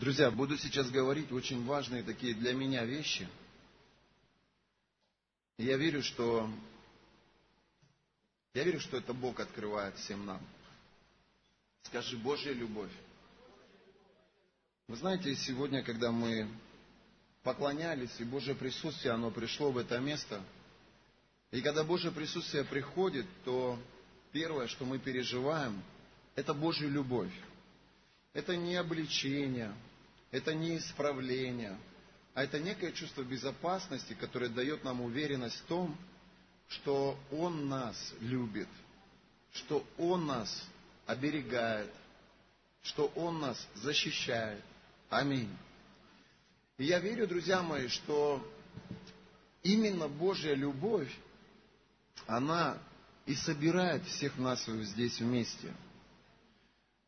Друзья, буду сейчас говорить очень важные такие для меня вещи. Я верю, что я верю, что это Бог открывает всем нам. Скажи, Божья любовь. Вы знаете, сегодня, когда мы поклонялись, и Божье присутствие, оно пришло в это место, и когда Божье присутствие приходит, то первое, что мы переживаем, это Божью любовь. Это не обличение, это не исправление, а это некое чувство безопасности, которое дает нам уверенность в том, что Он нас любит, что Он нас оберегает, что Он нас защищает. Аминь. И я верю, друзья мои, что именно Божья любовь, она и собирает всех нас здесь вместе –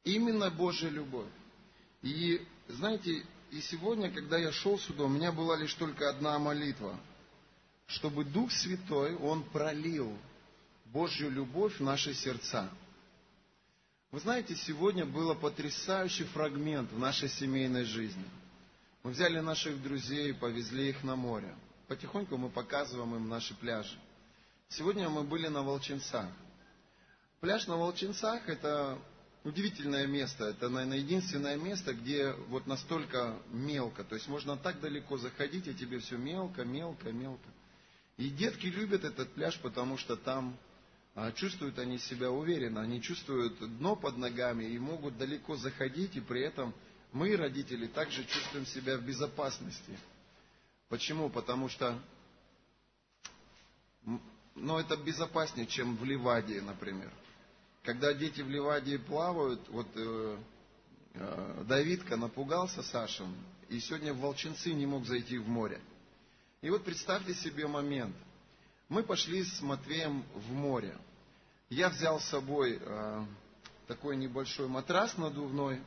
Именно Божья любовь. И знаете, и сегодня, когда я шел сюда, у меня была лишь только одна молитва, чтобы Дух Святой, Он пролил Божью любовь в наши сердца. Вы знаете, сегодня был потрясающий фрагмент в нашей семейной жизни. Мы взяли наших друзей и повезли их на море. Потихоньку мы показываем им наши пляжи. Сегодня мы были на Волчинцах. Пляж на Волчинцах – это удивительное место. Это, наверное, единственное место, где вот настолько мелко. То есть можно так далеко заходить, и тебе все мелко, мелко, мелко. И детки любят этот пляж, потому что там а, чувствуют они себя уверенно, они чувствуют дно под ногами и могут далеко заходить, и при этом мы, родители, также чувствуем себя в безопасности. Почему? Потому что но это безопаснее, чем в Ливадии, например. Когда дети в Ливадии плавают, вот э, э, Давидка напугался Сашем, и сегодня в Волчинцы не мог зайти в море. И вот представьте себе момент. Мы пошли с Матвеем в море. Я взял с собой э, такой небольшой матрас надувной,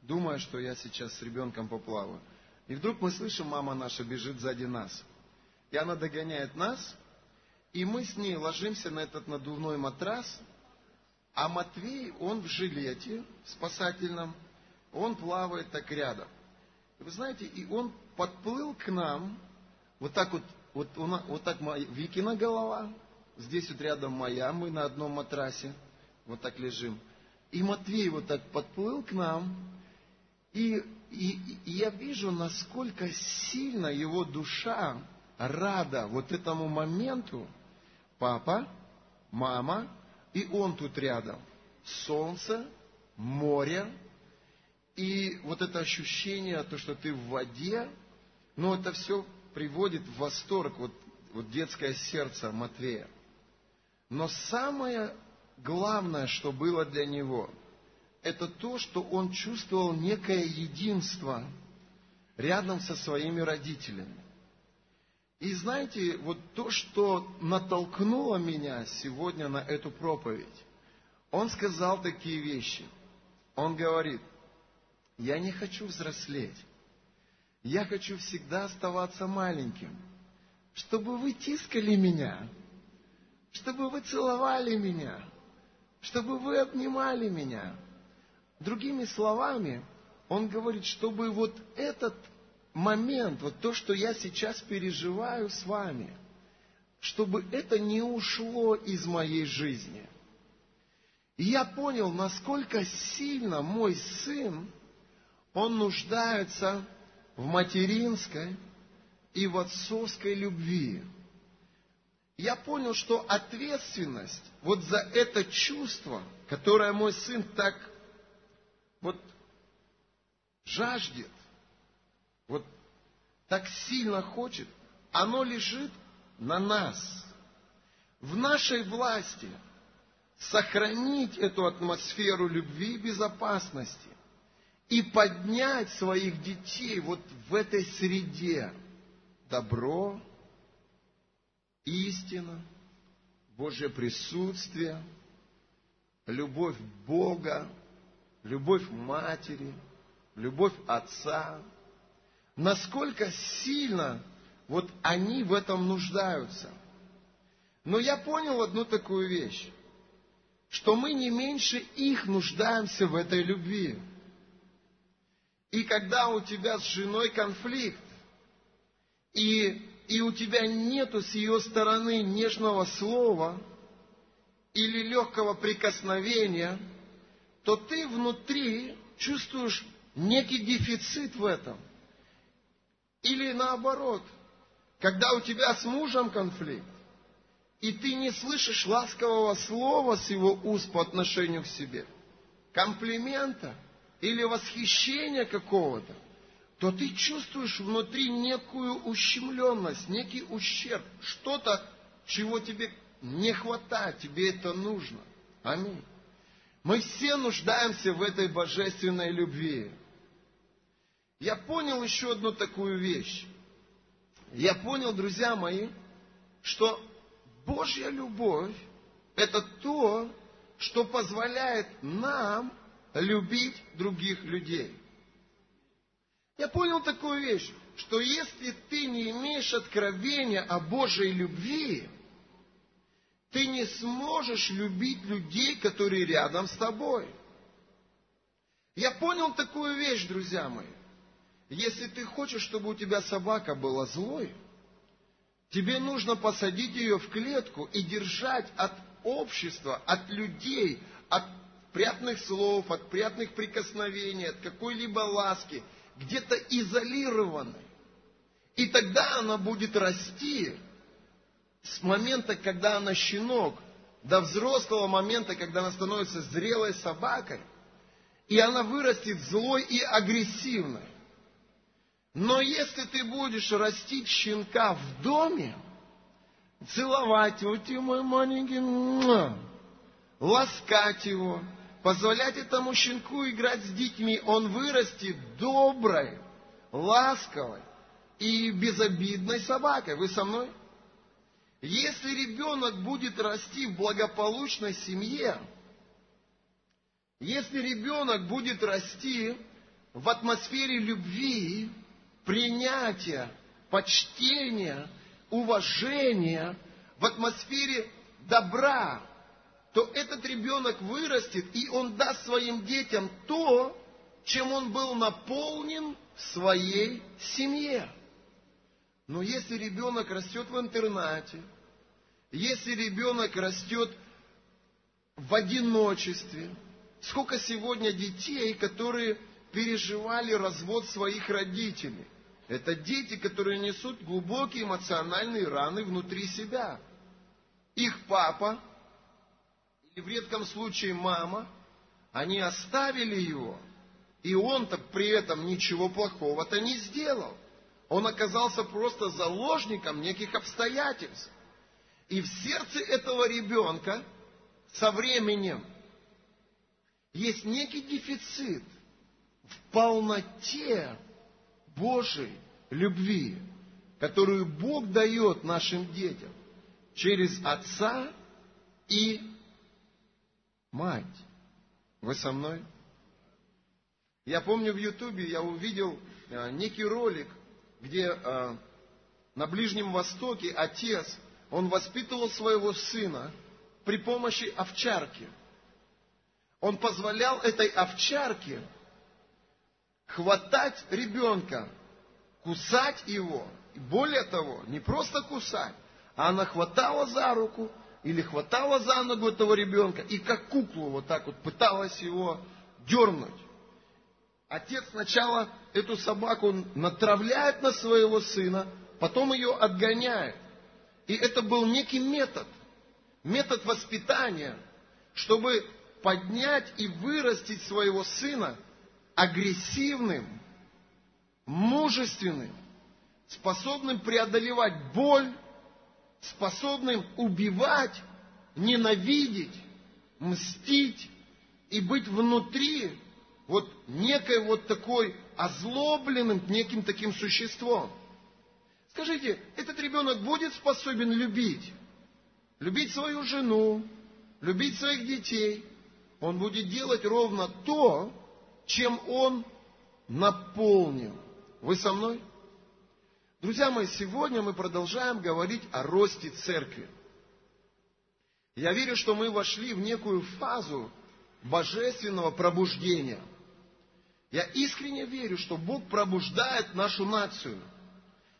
думая, что я сейчас с ребенком поплаваю. И вдруг мы слышим, мама наша бежит сзади нас. И она догоняет нас, и мы с ней ложимся на этот надувной матрас, а Матвей, он в жилете спасательном, он плавает так рядом. Вы знаете, и он подплыл к нам, вот так вот, вот, он, вот так моя, Викина голова, здесь вот рядом моя, мы на одном матрасе, вот так лежим. И Матвей вот так подплыл к нам, и, и, и я вижу, насколько сильно его душа рада вот этому моменту. Папа, мама, и он тут рядом. Солнце, море, и вот это ощущение, то, что ты в воде, ну, это все приводит в восторг, вот, вот детское сердце Матвея. Но самое главное, что было для него, это то, что он чувствовал некое единство рядом со своими родителями. И знаете, вот то, что натолкнуло меня сегодня на эту проповедь, он сказал такие вещи. Он говорит, я не хочу взрослеть. Я хочу всегда оставаться маленьким, чтобы вы тискали меня, чтобы вы целовали меня, чтобы вы обнимали меня. Другими словами, он говорит, чтобы вот этот момент, вот то, что я сейчас переживаю с вами, чтобы это не ушло из моей жизни. И я понял, насколько сильно мой сын, он нуждается в материнской и в отцовской любви. Я понял, что ответственность вот за это чувство, которое мой сын так вот жаждет, вот так сильно хочет, оно лежит на нас. В нашей власти сохранить эту атмосферу любви и безопасности и поднять своих детей вот в этой среде. Добро, истина, Божье присутствие, любовь Бога, любовь матери, любовь отца – насколько сильно вот они в этом нуждаются. Но я понял одну такую вещь, что мы не меньше их нуждаемся в этой любви. И когда у тебя с женой конфликт, и, и у тебя нету с ее стороны нежного слова или легкого прикосновения, то ты внутри чувствуешь некий дефицит в этом. Или наоборот, когда у тебя с мужем конфликт, и ты не слышишь ласкового слова с его уст по отношению к себе, комплимента или восхищения какого-то, то ты чувствуешь внутри некую ущемленность, некий ущерб, что-то, чего тебе не хватает, тебе это нужно. Аминь. Мы все нуждаемся в этой божественной любви. Я понял еще одну такую вещь. Я понял, друзья мои, что Божья любовь – это то, что позволяет нам любить других людей. Я понял такую вещь, что если ты не имеешь откровения о Божьей любви, ты не сможешь любить людей, которые рядом с тобой. Я понял такую вещь, друзья мои. Если ты хочешь, чтобы у тебя собака была злой, тебе нужно посадить ее в клетку и держать от общества, от людей, от приятных слов, от приятных прикосновений, от какой-либо ласки, где-то изолированной. И тогда она будет расти с момента, когда она щенок, до взрослого момента, когда она становится зрелой собакой, и она вырастет злой и агрессивной. Но если ты будешь растить щенка в доме, целовать его, ты мой маленький, ласкать его, позволять этому щенку играть с детьми, он вырастет доброй, ласковой и безобидной собакой. Вы со мной? Если ребенок будет расти в благополучной семье, если ребенок будет расти в атмосфере любви, принятия, почтения, уважения, в атмосфере добра, то этот ребенок вырастет, и он даст своим детям то, чем он был наполнен в своей семье. Но если ребенок растет в интернате, если ребенок растет в одиночестве, сколько сегодня детей, которые переживали развод своих родителей. Это дети, которые несут глубокие эмоциональные раны внутри себя. Их папа, или в редком случае мама, они оставили его, и он-то при этом ничего плохого-то не сделал. Он оказался просто заложником неких обстоятельств. И в сердце этого ребенка со временем есть некий дефицит в полноте Божьей любви, которую Бог дает нашим детям через отца и мать. Вы со мной? Я помню в Ютубе я увидел э, некий ролик, где э, на Ближнем Востоке отец, он воспитывал своего сына при помощи овчарки. Он позволял этой овчарке хватать ребенка, кусать его. И более того, не просто кусать, а она хватала за руку или хватала за ногу этого ребенка и как куклу вот так вот пыталась его дернуть. Отец сначала эту собаку натравляет на своего сына, потом ее отгоняет. И это был некий метод, метод воспитания, чтобы поднять и вырастить своего сына агрессивным, мужественным, способным преодолевать боль, способным убивать, ненавидеть, мстить и быть внутри вот некой вот такой озлобленным неким таким существом. Скажите, этот ребенок будет способен любить? Любить свою жену, любить своих детей. Он будет делать ровно то, чем он наполнен. Вы со мной? Друзья мои, сегодня мы продолжаем говорить о росте церкви. Я верю, что мы вошли в некую фазу божественного пробуждения. Я искренне верю, что Бог пробуждает нашу нацию.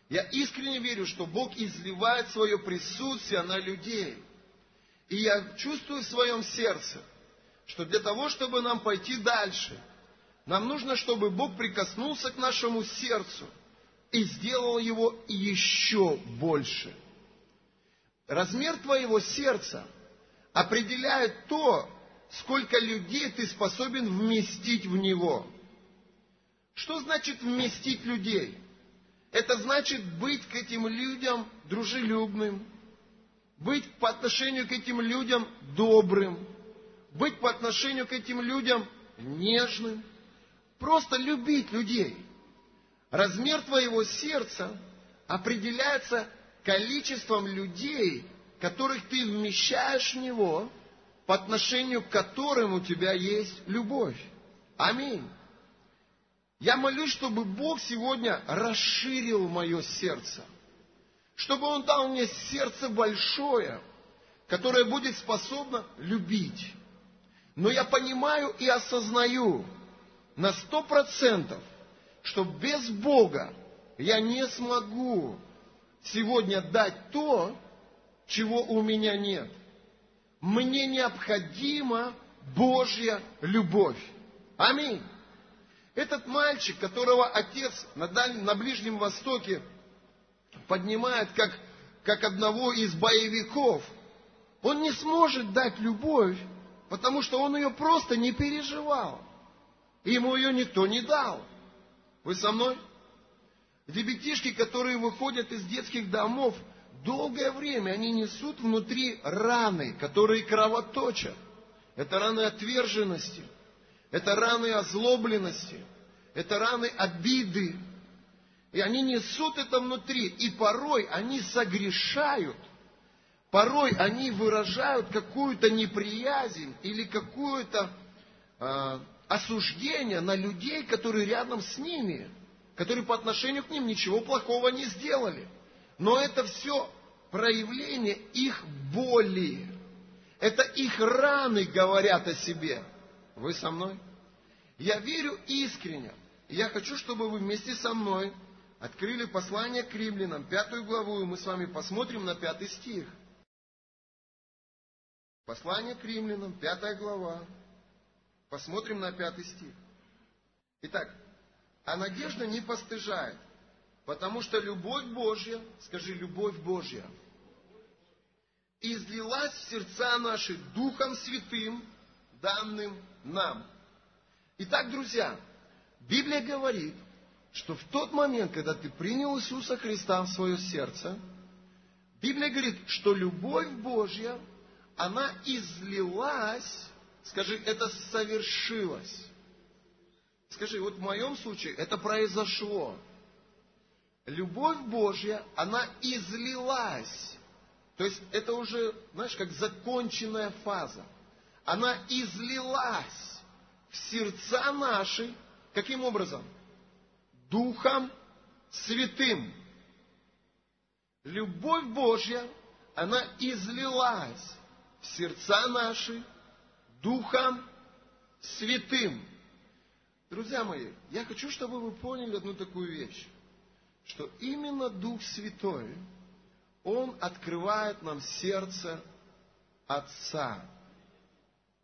Я искренне верю, что Бог изливает свое присутствие на людей. И я чувствую в своем сердце, что для того, чтобы нам пойти дальше, нам нужно, чтобы Бог прикоснулся к нашему сердцу и сделал его еще больше. Размер твоего сердца определяет то, сколько людей ты способен вместить в него. Что значит вместить людей? Это значит быть к этим людям дружелюбным, быть по отношению к этим людям добрым, быть по отношению к этим людям нежным, просто любить людей. Размер твоего сердца определяется количеством людей, которых ты вмещаешь в него, по отношению к которым у тебя есть любовь. Аминь. Я молюсь, чтобы Бог сегодня расширил мое сердце. Чтобы Он дал мне сердце большое, которое будет способно любить. Но я понимаю и осознаю на сто процентов, что без Бога я не смогу сегодня дать то, чего у меня нет. Мне необходима Божья любовь. Аминь. Этот мальчик, которого отец на, Даль... на Ближнем Востоке поднимает как, как одного из боевиков, он не сможет дать любовь, потому что он ее просто не переживал. Ему ее никто не дал. Вы со мной? Ребятишки, которые выходят из детских домов, долгое время они несут внутри раны, которые кровоточат. Это раны отверженности, это раны озлобленности, это раны обиды. И они несут это внутри, и порой они согрешают, порой они выражают какую-то неприязнь или какое-то э, осуждение на людей, которые рядом с ними – которые по отношению к ним ничего плохого не сделали. Но это все проявление их боли. Это их раны говорят о себе. Вы со мной? Я верю искренне. И я хочу, чтобы вы вместе со мной открыли послание к римлянам, пятую главу, и мы с вами посмотрим на пятый стих. Послание к римлянам, пятая глава. Посмотрим на пятый стих. Итак, а надежда не постыжает, потому что любовь Божья, скажи, любовь Божья, излилась в сердца наши Духом Святым, данным нам. Итак, друзья, Библия говорит, что в тот момент, когда ты принял Иисуса Христа в свое сердце, Библия говорит, что любовь Божья, она излилась, скажи, это совершилось. Скажи, вот в моем случае это произошло. Любовь Божья, она излилась. То есть это уже, знаешь, как законченная фаза. Она излилась в сердца наши. Каким образом? Духом Святым. Любовь Божья, она излилась в сердца наши Духом Святым. Друзья мои, я хочу, чтобы вы поняли одну такую вещь, что именно Дух Святой, Он открывает нам сердце Отца,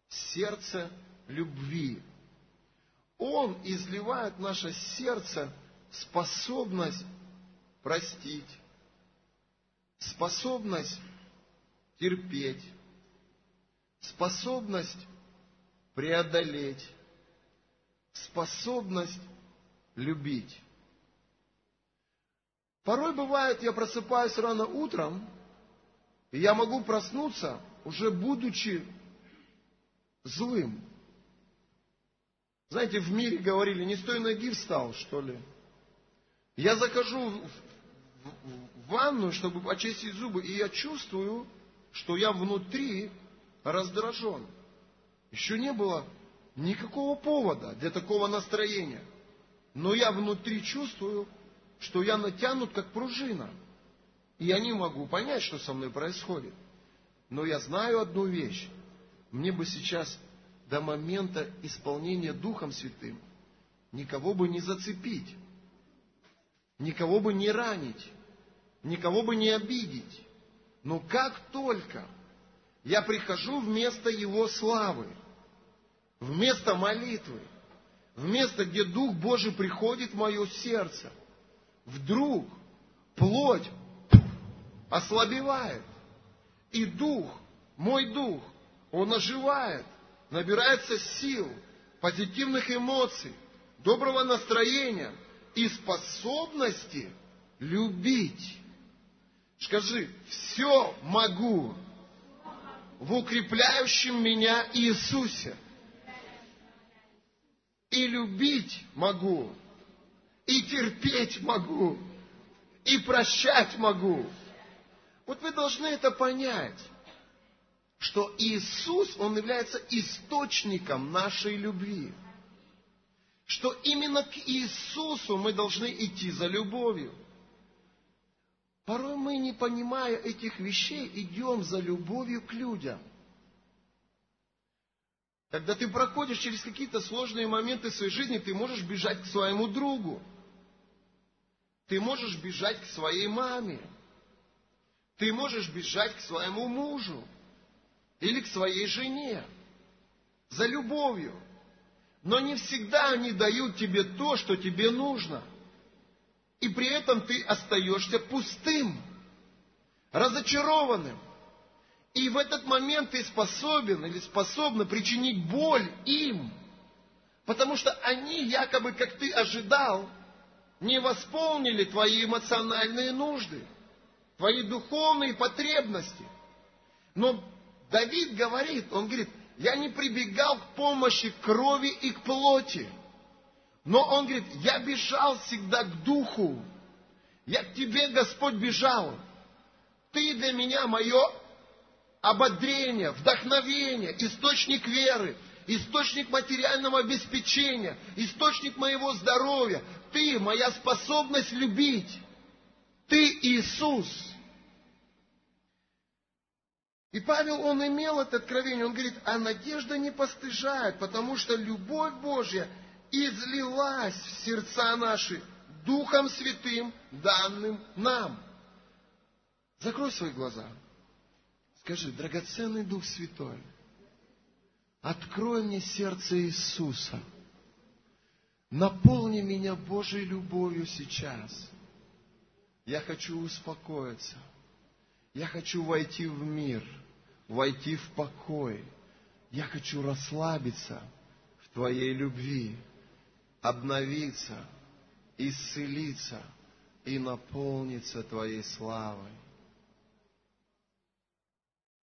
сердце любви. Он изливает в наше сердце способность простить, способность терпеть, способность преодолеть, способность любить. Порой бывает, я просыпаюсь рано утром, и я могу проснуться, уже будучи злым. Знаете, в мире говорили, не с той ноги встал, что ли. Я захожу в, в, в ванну, чтобы почистить зубы, и я чувствую, что я внутри раздражен. Еще не было Никакого повода для такого настроения. Но я внутри чувствую, что я натянут как пружина. И я не могу понять, что со мной происходит. Но я знаю одну вещь. Мне бы сейчас до момента исполнения Духом Святым никого бы не зацепить, никого бы не ранить, никого бы не обидеть. Но как только я прихожу вместо Его славы, вместо молитвы, вместо, где Дух Божий приходит в мое сердце, вдруг плоть ослабевает, и Дух, мой Дух, он оживает, набирается сил, позитивных эмоций, доброго настроения и способности любить. Скажи, все могу в укрепляющем меня Иисусе. И любить могу, и терпеть могу, и прощать могу. Вот вы должны это понять, что Иисус, Он является источником нашей любви. Что именно к Иисусу мы должны идти за любовью. Порой мы, не понимая этих вещей, идем за любовью к людям. Когда ты проходишь через какие-то сложные моменты своей жизни, ты можешь бежать к своему другу. Ты можешь бежать к своей маме. Ты можешь бежать к своему мужу или к своей жене за любовью. Но не всегда они дают тебе то, что тебе нужно – и при этом ты остаешься пустым, разочарованным. И в этот момент ты способен или способна причинить боль им, потому что они, якобы, как ты ожидал, не восполнили твои эмоциональные нужды, твои духовные потребности. Но Давид говорит, он говорит, я не прибегал к помощи крови и к плоти, но он говорит, я бежал всегда к духу. Я к тебе, Господь, бежал. Ты для меня мое ободрение, вдохновение, источник веры, источник материального обеспечения, источник моего здоровья. Ты моя способность любить. Ты Иисус. И Павел, он имел это откровение, он говорит, а надежда не постыжает, потому что любовь Божья излилась в сердца наши Духом Святым, данным нам. Закрой свои глаза. Скажи, драгоценный Дух Святой, открой мне сердце Иисуса. Наполни меня Божьей любовью сейчас. Я хочу успокоиться. Я хочу войти в мир, войти в покой. Я хочу расслабиться в Твоей любви обновиться, исцелиться и наполниться Твоей славой.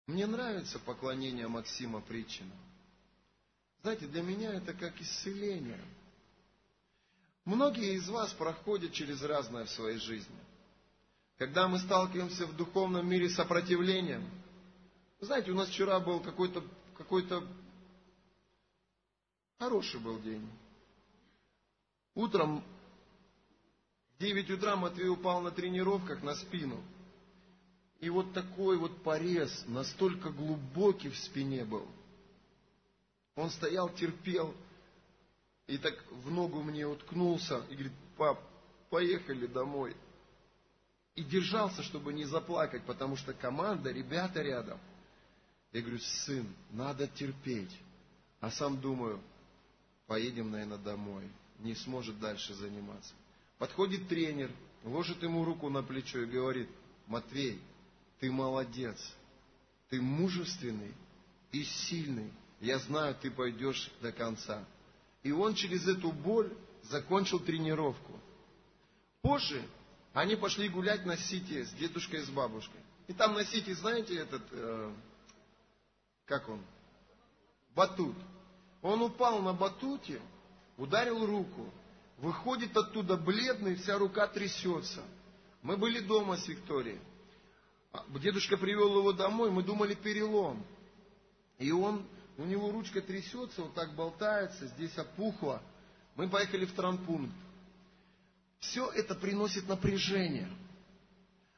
Мне нравится поклонение Максима Притчина. Знаете, для меня это как исцеление. Многие из вас проходят через разное в своей жизни. Когда мы сталкиваемся в духовном мире с сопротивлением, знаете, у нас вчера был какой-то какой хороший был день. Утром в 9 утра Матвей упал на тренировках на спину. И вот такой вот порез, настолько глубокий в спине был. Он стоял, терпел, и так в ногу мне уткнулся, и говорит, пап, поехали домой. И держался, чтобы не заплакать, потому что команда, ребята рядом. Я говорю, сын, надо терпеть. А сам думаю, поедем, наверное, домой не сможет дальше заниматься. Подходит тренер, ложит ему руку на плечо и говорит, Матвей, ты молодец, ты мужественный и сильный. Я знаю, ты пойдешь до конца. И он через эту боль закончил тренировку. Позже они пошли гулять на Сити с дедушкой и с бабушкой. И там на Сити, знаете, этот, э, как он? Батут. Он упал на батуте, ударил руку, выходит оттуда бледный, вся рука трясется. Мы были дома с Викторией. А, дедушка привел его домой, мы думали перелом. И он, у него ручка трясется, вот так болтается, здесь опухло. Мы поехали в травмпункт. Все это приносит напряжение.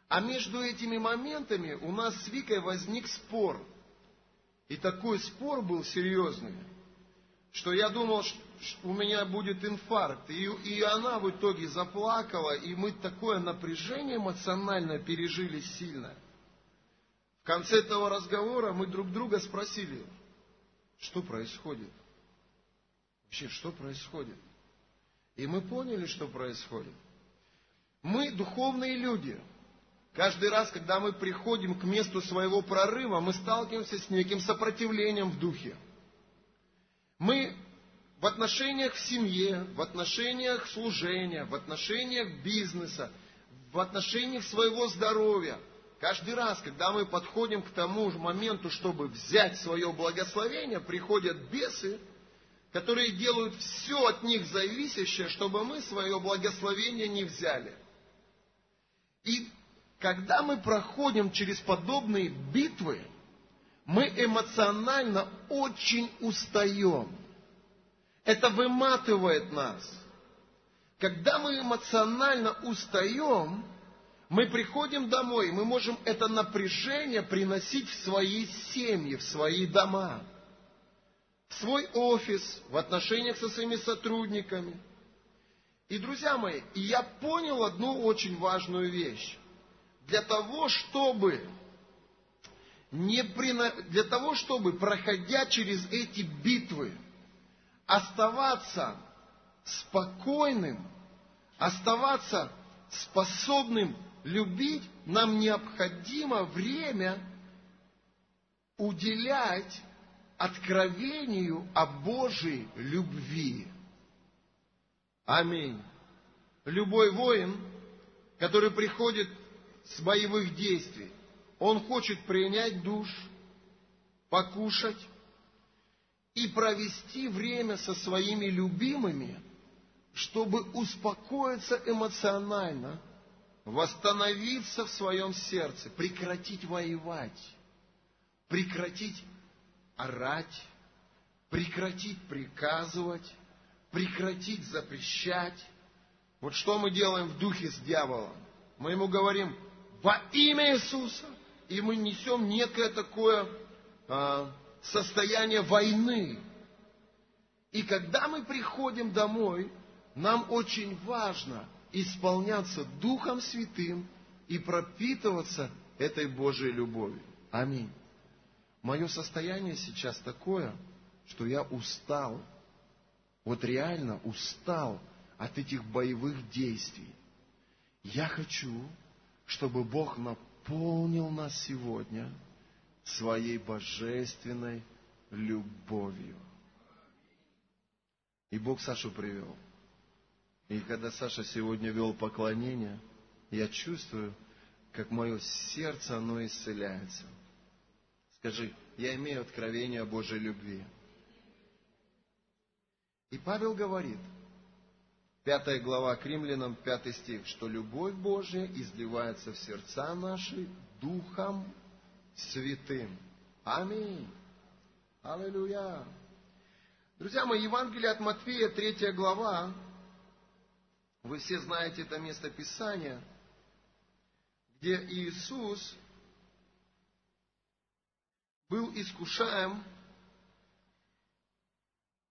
А между этими моментами у нас с Викой возник спор. И такой спор был серьезный, что я думал, у меня будет инфаркт. И, и она в итоге заплакала, и мы такое напряжение эмоциональное пережили сильно. В конце этого разговора мы друг друга спросили, что происходит? Вообще, что происходит? И мы поняли, что происходит. Мы духовные люди. Каждый раз, когда мы приходим к месту своего прорыва, мы сталкиваемся с неким сопротивлением в духе. Мы в отношениях в семье, в отношениях служения, в отношениях бизнеса, в отношениях своего здоровья. Каждый раз, когда мы подходим к тому же моменту, чтобы взять свое благословение, приходят бесы, которые делают все от них зависящее, чтобы мы свое благословение не взяли. И когда мы проходим через подобные битвы, мы эмоционально очень устаем. Это выматывает нас. Когда мы эмоционально устаем, мы приходим домой, мы можем это напряжение приносить в свои семьи, в свои дома, в свой офис, в отношениях со своими сотрудниками. И, друзья мои, я понял одну очень важную вещь. Для того, чтобы не прино... для того, чтобы, проходя через эти битвы, оставаться спокойным, оставаться способным любить, нам необходимо время уделять откровению о Божьей любви. Аминь. Любой воин, который приходит с боевых действий, он хочет принять душ, покушать и провести время со своими любимыми, чтобы успокоиться эмоционально, восстановиться в своем сердце, прекратить воевать, прекратить орать, прекратить приказывать, прекратить запрещать. Вот что мы делаем в духе с дьяволом? Мы ему говорим во имя Иисуса, и мы несем некое такое а, состояние войны. И когда мы приходим домой, нам очень важно исполняться Духом Святым и пропитываться этой Божьей любовью. Аминь. Мое состояние сейчас такое, что я устал. Вот реально устал от этих боевых действий. Я хочу, чтобы Бог наполнил нас сегодня – своей божественной любовью. И Бог Сашу привел. И когда Саша сегодня вел поклонение, я чувствую, как мое сердце, оно исцеляется. Скажи, я имею откровение о Божьей любви. И Павел говорит, пятая глава к римлянам, пятый стих, что любовь Божья изливается в сердца наши Духом святым. Аминь. Аллилуйя. Друзья мои, Евангелие от Матфея, третья глава. Вы все знаете это место Писания, где Иисус был искушаем.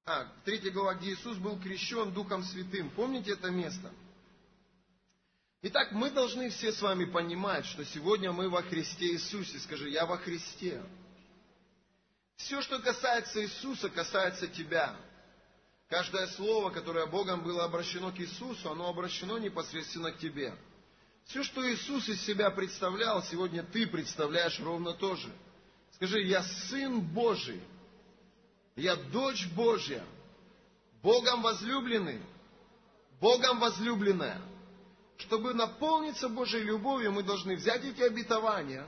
А, третья глава, где Иисус был крещен Духом Святым. Помните это место? Итак, мы должны все с вами понимать, что сегодня мы во Христе Иисусе. Скажи, я во Христе. Все, что касается Иисуса, касается тебя. Каждое слово, которое Богом было обращено к Иисусу, оно обращено непосредственно к тебе. Все, что Иисус из себя представлял, сегодня ты представляешь ровно то же. Скажи, я Сын Божий, я дочь Божья, Богом возлюбленный, Богом возлюбленная – чтобы наполниться Божьей любовью, мы должны взять эти обетования.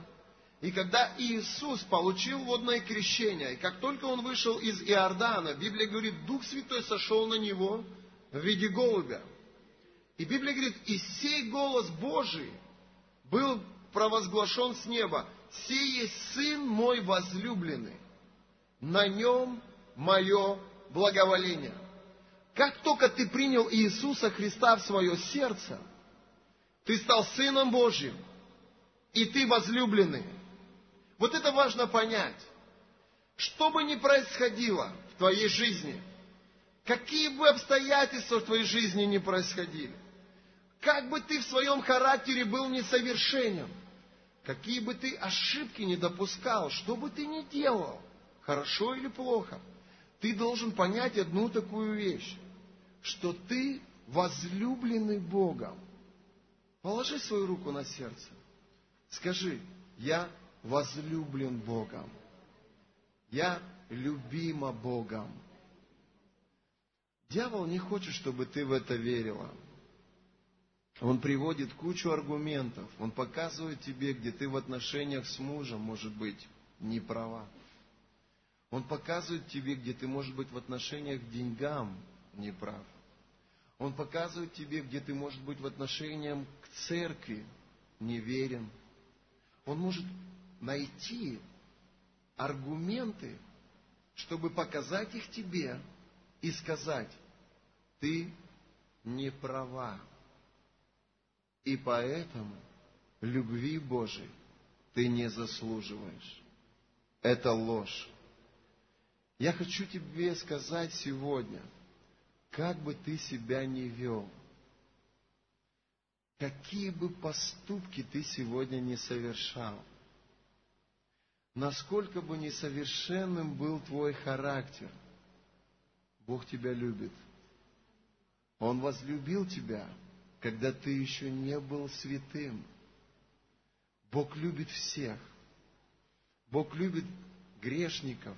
И когда Иисус получил водное крещение, и как только он вышел из Иордана, Библия говорит, Дух Святой сошел на него в виде голубя. И Библия говорит, и сей голос Божий был провозглашен с неба. Сей есть Сын мой возлюбленный, на нем мое благоволение. Как только ты принял Иисуса Христа в свое сердце – ты стал Сыном Божьим, и ты возлюбленный. Вот это важно понять. Что бы ни происходило в твоей жизни, Какие бы обстоятельства в твоей жизни не происходили, как бы ты в своем характере был несовершенен, какие бы ты ошибки не допускал, что бы ты ни делал, хорошо или плохо, ты должен понять одну такую вещь, что ты возлюбленный Богом. Положи свою руку на сердце. Скажи, я возлюблен Богом. Я любима Богом. Дьявол не хочет, чтобы ты в это верила. Он приводит кучу аргументов. Он показывает тебе, где ты в отношениях с мужем, может быть, не права. Он показывает тебе, где ты, может быть, в отношениях к деньгам не прав. Он показывает тебе, где ты, может быть, в отношениях к церкви неверен. Он может найти аргументы, чтобы показать их тебе и сказать, ты не права. И поэтому любви Божией ты не заслуживаешь. Это ложь. Я хочу тебе сказать сегодня, как бы ты себя ни вел, какие бы поступки ты сегодня не совершал, насколько бы несовершенным был твой характер, Бог тебя любит – он возлюбил тебя, когда ты еще не был святым. Бог любит всех. Бог любит грешников.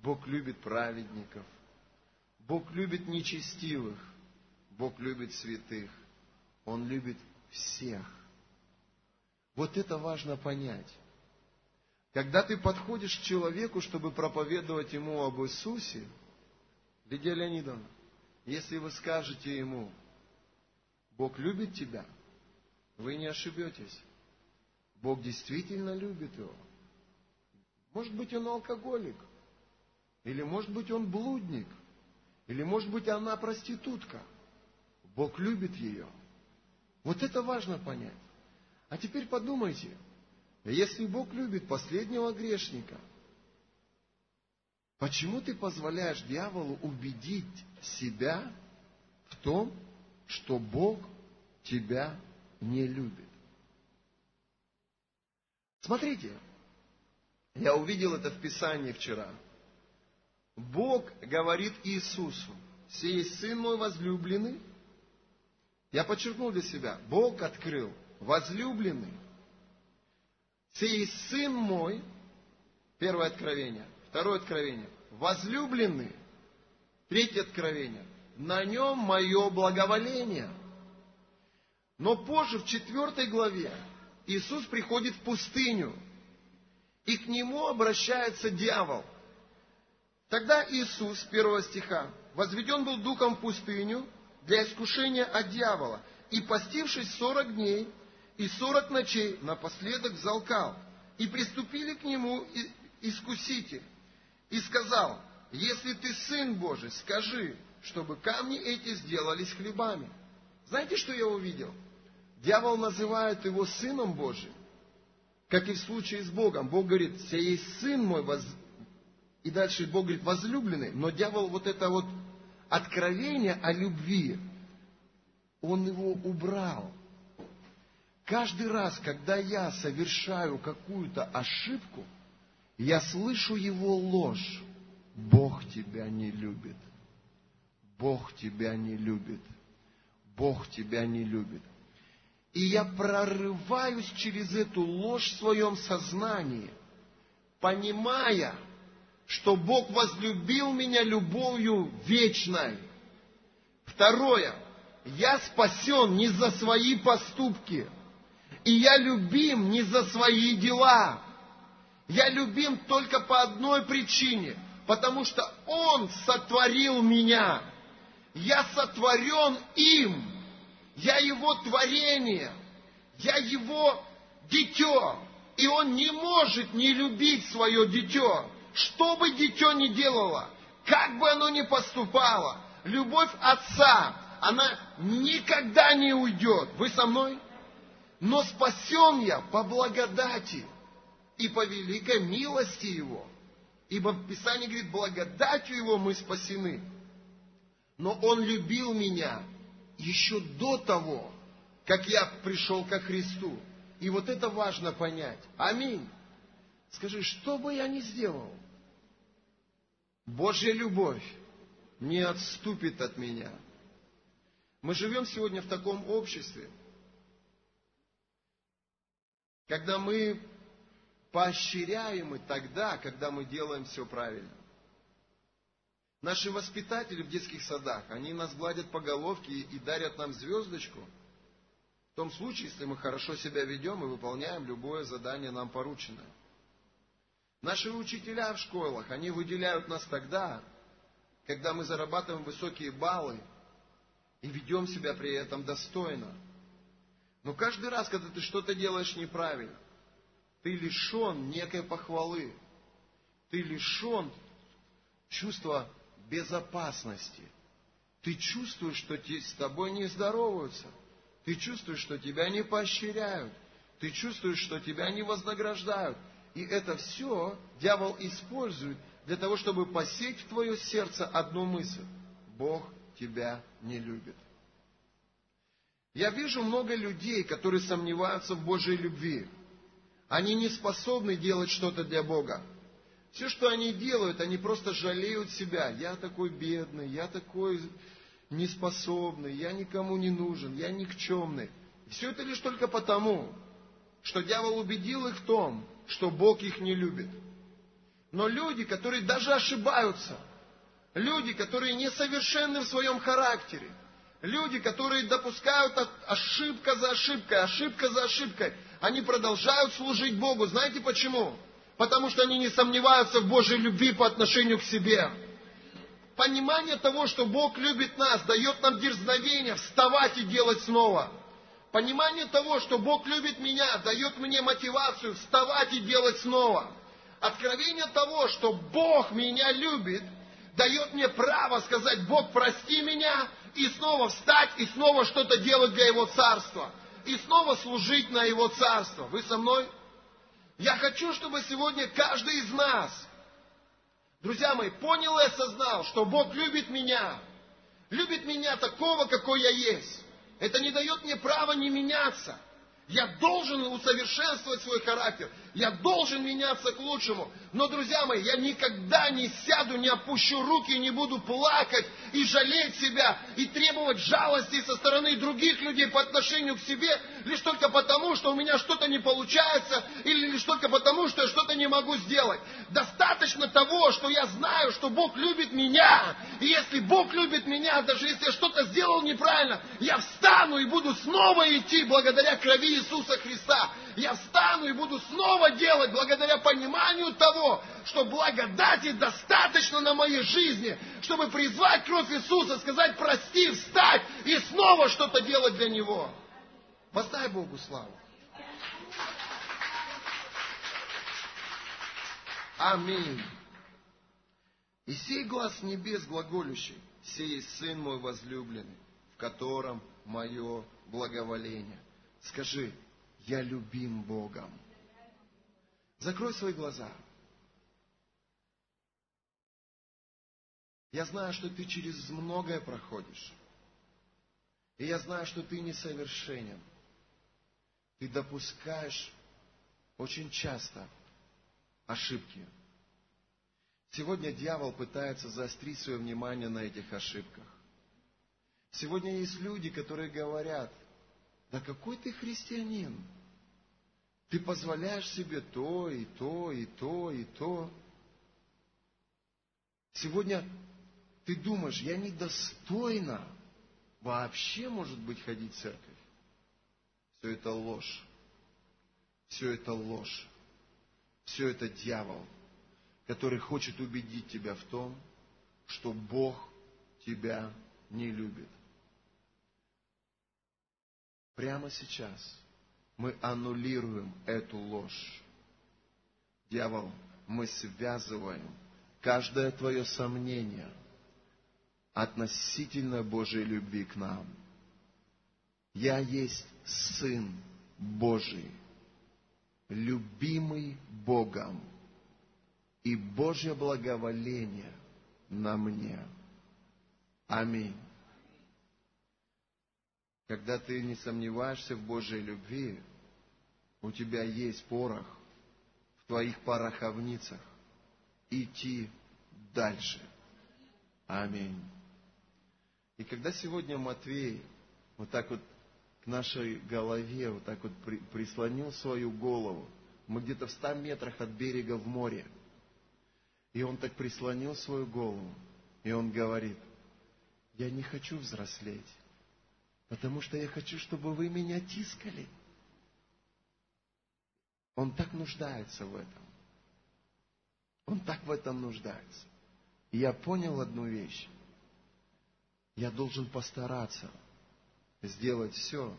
Бог любит праведников. Бог любит нечестивых. Бог любит святых. Он любит всех. Вот это важно понять. Когда ты подходишь к человеку, чтобы проповедовать ему об Иисусе, Лидия Леонидовна, если вы скажете ему, Бог любит тебя, вы не ошибетесь. Бог действительно любит его. Может быть, он алкоголик, или может быть, он блудник, или может быть, она проститутка. Бог любит ее. Вот это важно понять. А теперь подумайте, если Бог любит последнего грешника – Почему ты позволяешь дьяволу убедить себя в том, что Бог тебя не любит? Смотрите, я увидел это в Писании вчера. Бог говорит Иисусу, «Сей есть Сын мой возлюбленный». Я подчеркнул для себя, Бог открыл, возлюбленный. «Сей есть Сын мой», первое откровение, Второе откровение. Возлюбленный. Третье откровение. На нем мое благоволение. Но позже, в четвертой главе, Иисус приходит в пустыню, и к нему обращается дьявол. Тогда Иисус, первого стиха, возведен был духом в пустыню для искушения от дьявола, и постившись сорок дней и сорок ночей, напоследок залкал, и приступили к нему искуситель, и сказал, если ты сын Божий, скажи, чтобы камни эти сделались хлебами. Знаете, что я увидел? Дьявол называет его сыном Божиим, как и в случае с Богом. Бог говорит, сей есть сын мой. И дальше Бог говорит, возлюбленный. Но дьявол вот это вот откровение о любви, он его убрал. Каждый раз, когда я совершаю какую-то ошибку, я слышу его ложь. Бог тебя не любит. Бог тебя не любит. Бог тебя не любит. И я прорываюсь через эту ложь в своем сознании, понимая, что Бог возлюбил меня любовью вечной. Второе. Я спасен не за свои поступки. И я любим не за свои дела. Я любим только по одной причине, потому что Он сотворил меня. Я сотворен им. Я Его творение. Я Его дитё. И Он не может не любить свое дитё. Что бы дитё ни делало, как бы оно ни поступало, любовь Отца, она никогда не уйдет. Вы со мной? Но спасен я по благодати и по великой милости Его. Ибо Писание говорит, благодатью Его мы спасены. Но Он любил меня еще до того, как я пришел ко Христу. И вот это важно понять. Аминь. Скажи, что бы я ни сделал, Божья любовь не отступит от меня. Мы живем сегодня в таком обществе, когда мы поощряемы тогда, когда мы делаем все правильно. Наши воспитатели в детских садах, они нас гладят по головке и дарят нам звездочку – в том случае, если мы хорошо себя ведем и выполняем любое задание нам порученное. Наши учителя в школах, они выделяют нас тогда, когда мы зарабатываем высокие баллы и ведем себя при этом достойно. Но каждый раз, когда ты что-то делаешь неправильно, ты лишен некой похвалы, ты лишен чувства безопасности. Ты чувствуешь, что с тобой не здороваются – ты чувствуешь, что тебя не поощряют. Ты чувствуешь, что тебя не вознаграждают. И это все дьявол использует для того, чтобы посеять в твое сердце одну мысль. Бог тебя не любит. Я вижу много людей, которые сомневаются в Божьей любви. Они не способны делать что-то для Бога. Все, что они делают, они просто жалеют себя. Я такой бедный, я такой неспособный, я никому не нужен, я никчемный. Все это лишь только потому, что дьявол убедил их в том, что Бог их не любит. Но люди, которые даже ошибаются, люди, которые несовершенны в своем характере, люди, которые допускают ошибка за ошибкой, ошибка за ошибкой, они продолжают служить Богу. Знаете почему? Потому что они не сомневаются в Божьей любви по отношению к себе понимание того, что Бог любит нас, дает нам дерзновение вставать и делать снова. Понимание того, что Бог любит меня, дает мне мотивацию вставать и делать снова. Откровение того, что Бог меня любит, дает мне право сказать, Бог, прости меня, и снова встать, и снова что-то делать для Его Царства. И снова служить на Его Царство. Вы со мной? Я хочу, чтобы сегодня каждый из нас Друзья мои, понял и осознал, что Бог любит меня. Любит меня такого, какой я есть. Это не дает мне права не меняться. Я должен усовершенствовать свой характер. Я должен меняться к лучшему. Но, друзья мои, я никогда не сяду, не опущу руки, не буду плакать и жалеть себя, и требовать жалости со стороны других людей по отношению к себе, лишь только потому, что у меня что-то не получается, или лишь только потому, что я что-то не могу сделать. Достаточно того, что я знаю, что Бог любит меня. И если Бог любит меня, даже если я что-то сделал неправильно, я встану и буду снова идти благодаря крови Иисуса Христа. Я встану и буду снова делать благодаря пониманию того, что благодати достаточно на моей жизни, чтобы призвать кровь Иисуса, сказать прости, встать и снова что-то делать для Него. Воздай Богу славу. Аминь. И сей глаз небес глаголющий, сей Сын мой возлюбленный, в котором мое благоволение. Скажи, я любим Богом. Закрой свои глаза. Я знаю, что ты через многое проходишь. И я знаю, что ты несовершенен. Ты допускаешь очень часто ошибки. Сегодня дьявол пытается заострить свое внимание на этих ошибках. Сегодня есть люди, которые говорят, да какой ты христианин? Ты позволяешь себе то, и то, и то, и то. Сегодня ты думаешь, я недостойна вообще, может быть, ходить в церковь. Все это ложь. Все это ложь. Все это дьявол, который хочет убедить тебя в том, что Бог тебя не любит. Прямо сейчас мы аннулируем эту ложь. Дьявол, мы связываем каждое твое сомнение относительно Божьей любви к нам. Я есть Сын Божий, любимый Богом, и Божье благоволение на мне. Аминь. Когда ты не сомневаешься в Божьей любви, у тебя есть порох в твоих пороховницах идти дальше. Аминь. И когда сегодня Матвей вот так вот к нашей голове, вот так вот прислонил свою голову, мы где-то в ста метрах от берега в море, и он так прислонил свою голову, и он говорит, я не хочу взрослеть, потому что я хочу, чтобы вы меня тискали. Он так нуждается в этом. Он так в этом нуждается. И я понял одну вещь. Я должен постараться сделать все,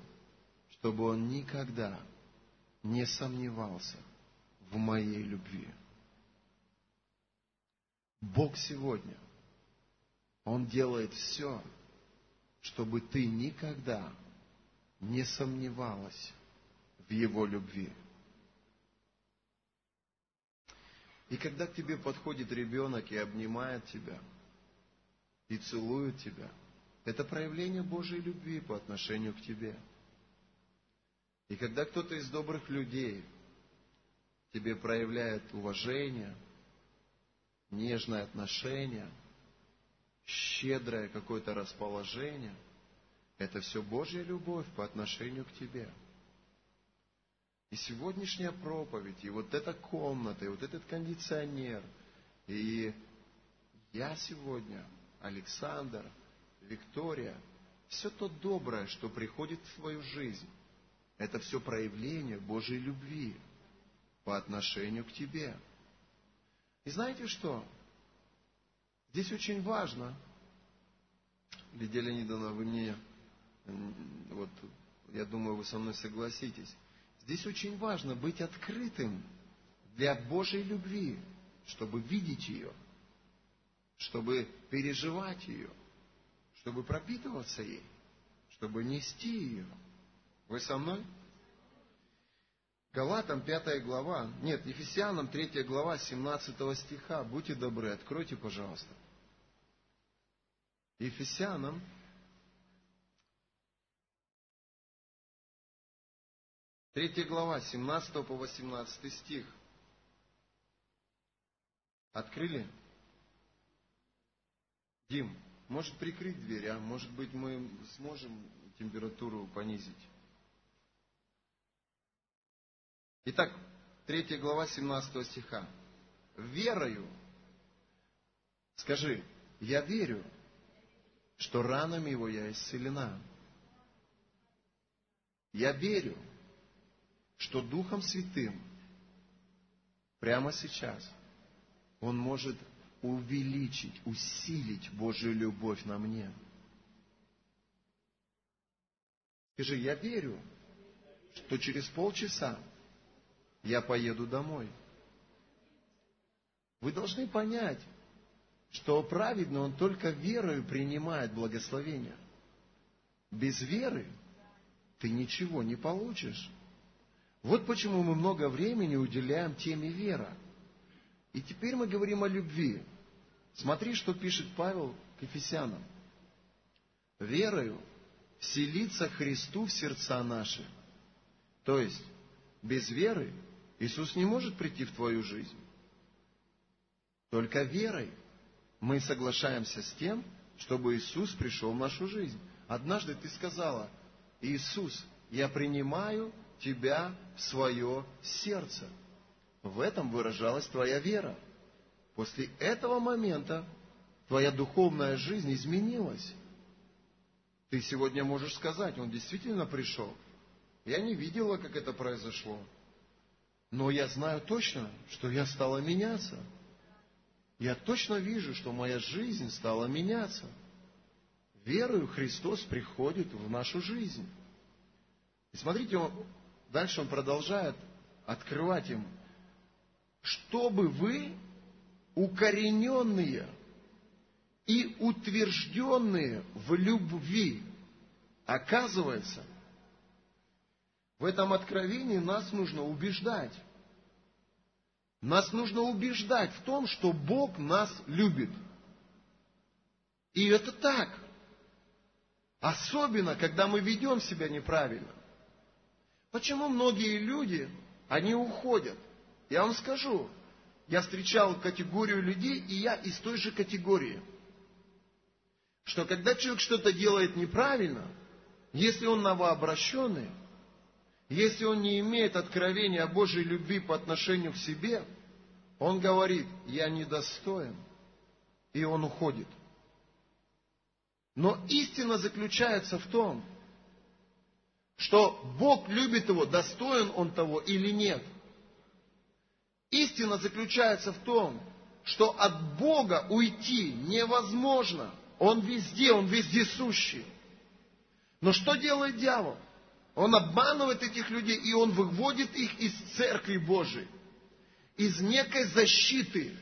чтобы он никогда не сомневался в моей любви. Бог сегодня, Он делает все, чтобы ты никогда не сомневалась в Его любви. И когда к тебе подходит ребенок и обнимает тебя, и целует тебя, это проявление Божьей любви по отношению к тебе. И когда кто-то из добрых людей тебе проявляет уважение, нежное отношение, щедрое какое-то расположение, это все Божья любовь по отношению к тебе – и сегодняшняя проповедь, и вот эта комната, и вот этот кондиционер, и я сегодня, Александр, Виктория, все то доброе, что приходит в твою жизнь, это все проявление Божьей любви по отношению к тебе. И знаете что? Здесь очень важно, Лидия Леонидовна, вы мне, вот, я думаю, вы со мной согласитесь, Здесь очень важно быть открытым для Божьей любви, чтобы видеть ее, чтобы переживать ее, чтобы пропитываться ей, чтобы нести ее. Вы со мной? Галатам 5 глава, нет, Ефесянам 3 глава 17 стиха. Будьте добры, откройте, пожалуйста. Ефесянам Третья глава, 17 по 18 стих. Открыли? Дим, может прикрыть дверь, а может быть мы сможем температуру понизить. Итак, третья глава 17 стиха. Верою, скажи, я верю, что ранами его я исцелена. Я верю, что Духом Святым прямо сейчас Он может увеличить, усилить Божью любовь на мне. Скажи, я верю, что через полчаса я поеду домой. Вы должны понять, что праведный он только верою принимает благословение. Без веры ты ничего не получишь. Вот почему мы много времени уделяем теме вера. И теперь мы говорим о любви. Смотри, что пишет Павел к Ефесянам. Верою вселиться Христу в сердца наши. То есть, без веры Иисус не может прийти в твою жизнь. Только верой мы соглашаемся с тем, чтобы Иисус пришел в нашу жизнь. Однажды ты сказала, Иисус, я принимаю тебя в свое сердце. В этом выражалась твоя вера. После этого момента твоя духовная жизнь изменилась. Ты сегодня можешь сказать, он действительно пришел. Я не видела, как это произошло. Но я знаю точно, что я стала меняться. Я точно вижу, что моя жизнь стала меняться. Верою Христос приходит в нашу жизнь. И смотрите, Дальше он продолжает открывать им, чтобы вы, укорененные и утвержденные в любви, оказывается, в этом откровении нас нужно убеждать. Нас нужно убеждать в том, что Бог нас любит. И это так. Особенно, когда мы ведем себя неправильно. Почему многие люди, они уходят? Я вам скажу, я встречал категорию людей, и я из той же категории. Что когда человек что-то делает неправильно, если он новообращенный, если он не имеет откровения о Божьей любви по отношению к себе, он говорит, я недостоин, и он уходит. Но истина заключается в том, что Бог любит его, достоин он того или нет. Истина заключается в том, что от Бога уйти невозможно. Он везде, он вездесущий. Но что делает дьявол? Он обманывает этих людей, и он выводит их из церкви Божией, из некой защиты.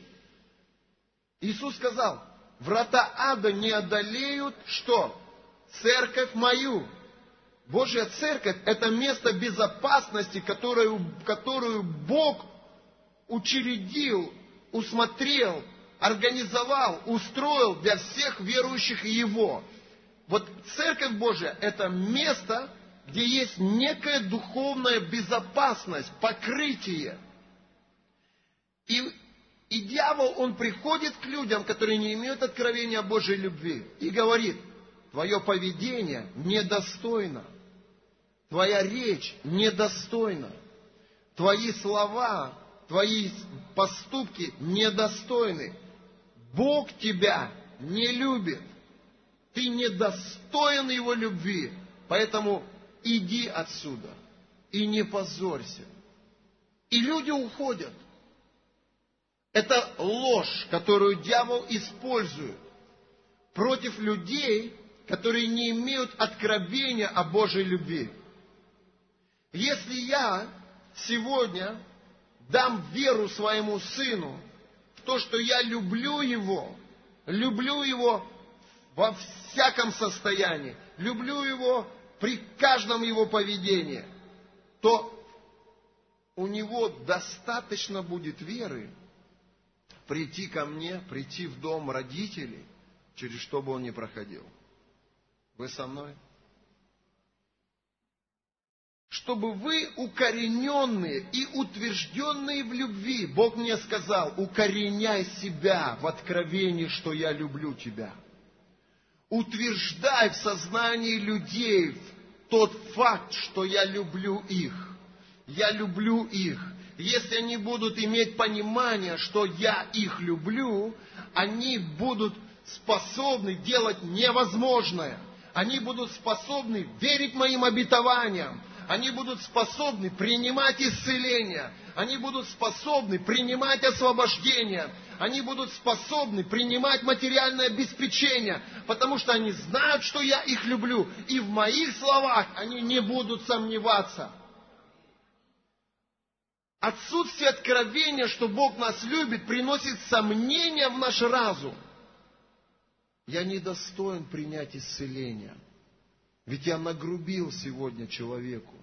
Иисус сказал, врата ада не одолеют что? Церковь мою. Божья церковь – это место безопасности, которую, которую Бог учредил, усмотрел, организовал, устроил для всех верующих Его. Вот Церковь Божья – это место, где есть некая духовная безопасность, покрытие. И и дьявол, он приходит к людям, которые не имеют откровения о Божьей любви, и говорит, твое поведение недостойно, твоя речь недостойна, твои слова, твои поступки недостойны. Бог тебя не любит. Ты недостоин Его любви. Поэтому иди отсюда и не позорься. И люди уходят. Это ложь, которую дьявол использует против людей, которые не имеют откровения о Божьей любви. Если я сегодня дам веру своему сыну в то, что я люблю его, люблю его во всяком состоянии, люблю его при каждом его поведении, то у него достаточно будет веры, прийти ко мне, прийти в дом родителей, через что бы он ни проходил. Вы со мной? Чтобы вы укорененные и утвержденные в любви, Бог мне сказал, укореняй себя в откровении, что я люблю тебя. Утверждай в сознании людей тот факт, что я люблю их. Я люблю их если они будут иметь понимание, что я их люблю, они будут способны делать невозможное. Они будут способны верить моим обетованиям. Они будут способны принимать исцеление. Они будут способны принимать освобождение. Они будут способны принимать материальное обеспечение, потому что они знают, что я их люблю. И в моих словах они не будут сомневаться. Отсутствие откровения, что Бог нас любит, приносит сомнения в наш разум. Я недостоин принять исцеление. Ведь я нагрубил сегодня человеку.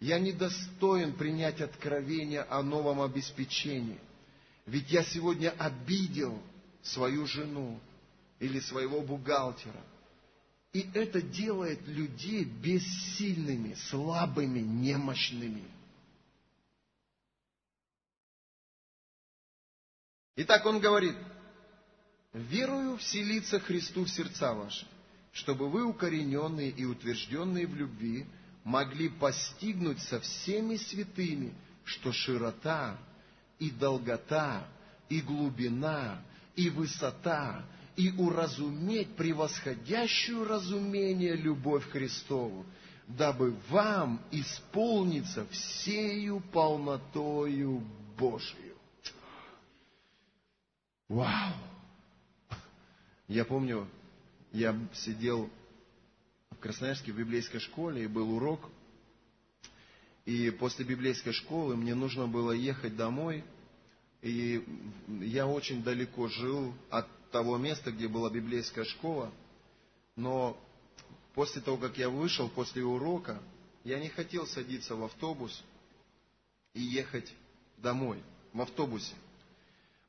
Я недостоин принять откровение о новом обеспечении. Ведь я сегодня обидел свою жену или своего бухгалтера. И это делает людей бессильными, слабыми, немощными. Итак, он говорит, верую вселиться Христу в сердца ваши, чтобы вы, укорененные и утвержденные в любви, могли постигнуть со всеми святыми, что широта и долгота, и глубина, и высота, и уразуметь превосходящую разумение любовь Христову, дабы вам исполниться всею полнотою Божией. Вау! Я помню, я сидел в Красноярске в библейской школе, и был урок. И после библейской школы мне нужно было ехать домой. И я очень далеко жил от того места, где была библейская школа. Но после того, как я вышел, после урока, я не хотел садиться в автобус и ехать домой в автобусе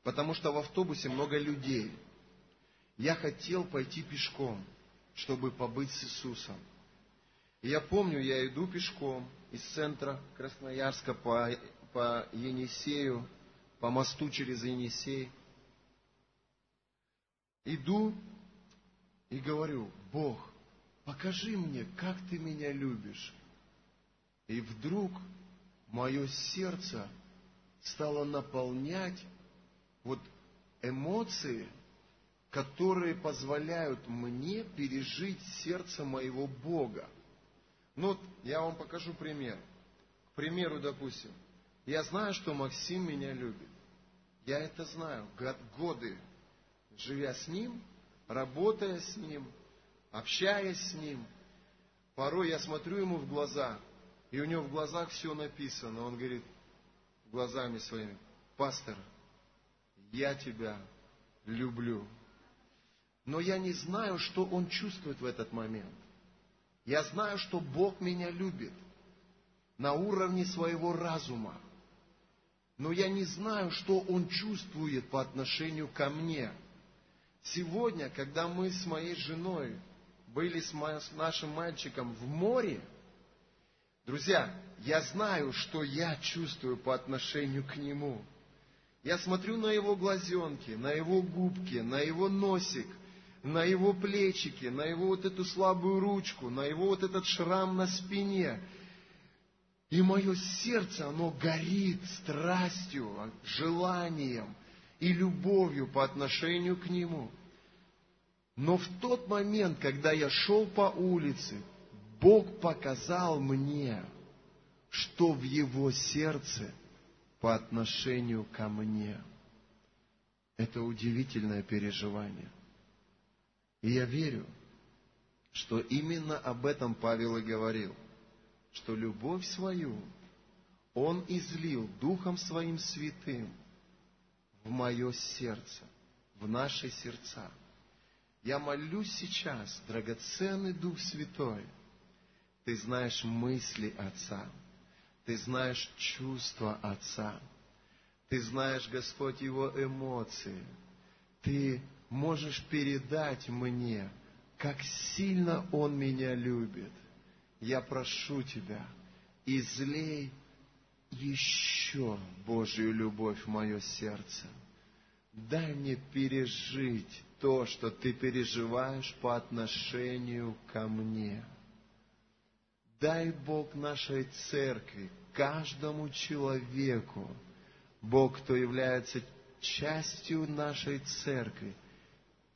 потому что в автобусе много людей. Я хотел пойти пешком. чтобы побыть с Иисусом. И я помню, я иду пешком из центра Красноярска по, по Енисею, по мосту через Енисей. Иду и говорю, Бог, покажи мне, как ты меня любишь. И вдруг мое сердце стало наполнять вот эмоции, которые позволяют мне пережить сердце моего Бога. Ну, вот я вам покажу пример. К примеру, допустим, я знаю, что Максим меня любит. Я это знаю. Годы, живя с ним, работая с ним, общаясь с ним, порой я смотрю ему в глаза, и у него в глазах все написано. Он говорит глазами своими, пастор, я тебя люблю. Но я не знаю, что он чувствует в этот момент. Я знаю, что Бог меня любит на уровне своего разума. Но я не знаю, что он чувствует по отношению ко мне. Сегодня, когда мы с моей женой были с нашим мальчиком в море, друзья, я знаю, что я чувствую по отношению к нему. Я смотрю на его глазенки, на его губки, на его носик – на его плечики, на его вот эту слабую ручку, на его вот этот шрам на спине. И мое сердце, оно горит страстью, желанием и любовью по отношению к нему. Но в тот момент, когда я шел по улице, Бог показал мне, что в его сердце по отношению ко мне. Это удивительное переживание. И я верю, что именно об этом Павел и говорил, что любовь свою Он излил Духом Своим Святым в мое сердце, в наши сердца. Я молюсь сейчас, драгоценный Дух Святой, Ты знаешь мысли Отца, Ты знаешь чувства Отца, Ты знаешь, Господь, Его эмоции, Ты можешь передать мне, как сильно Он меня любит. Я прошу Тебя, излей еще Божью любовь в мое сердце. Дай мне пережить то, что Ты переживаешь по отношению ко мне. Дай Бог нашей церкви, каждому человеку, Бог, кто является частью нашей церкви –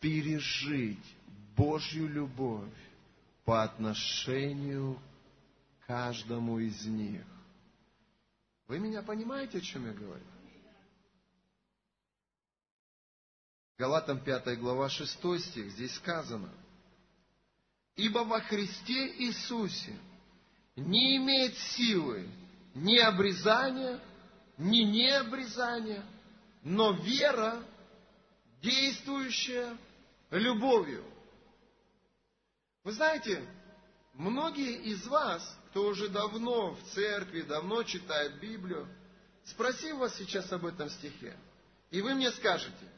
пережить Божью любовь по отношению к каждому из них. Вы меня понимаете, о чем я говорю? Галатам 5 глава 6 стих, здесь сказано, «Ибо во Христе Иисусе не имеет силы ни обрезания, ни необрезания, но вера, действующая любовью. Вы знаете, многие из вас, кто уже давно в церкви, давно читает Библию, спросим вас сейчас об этом стихе, и вы мне скажете,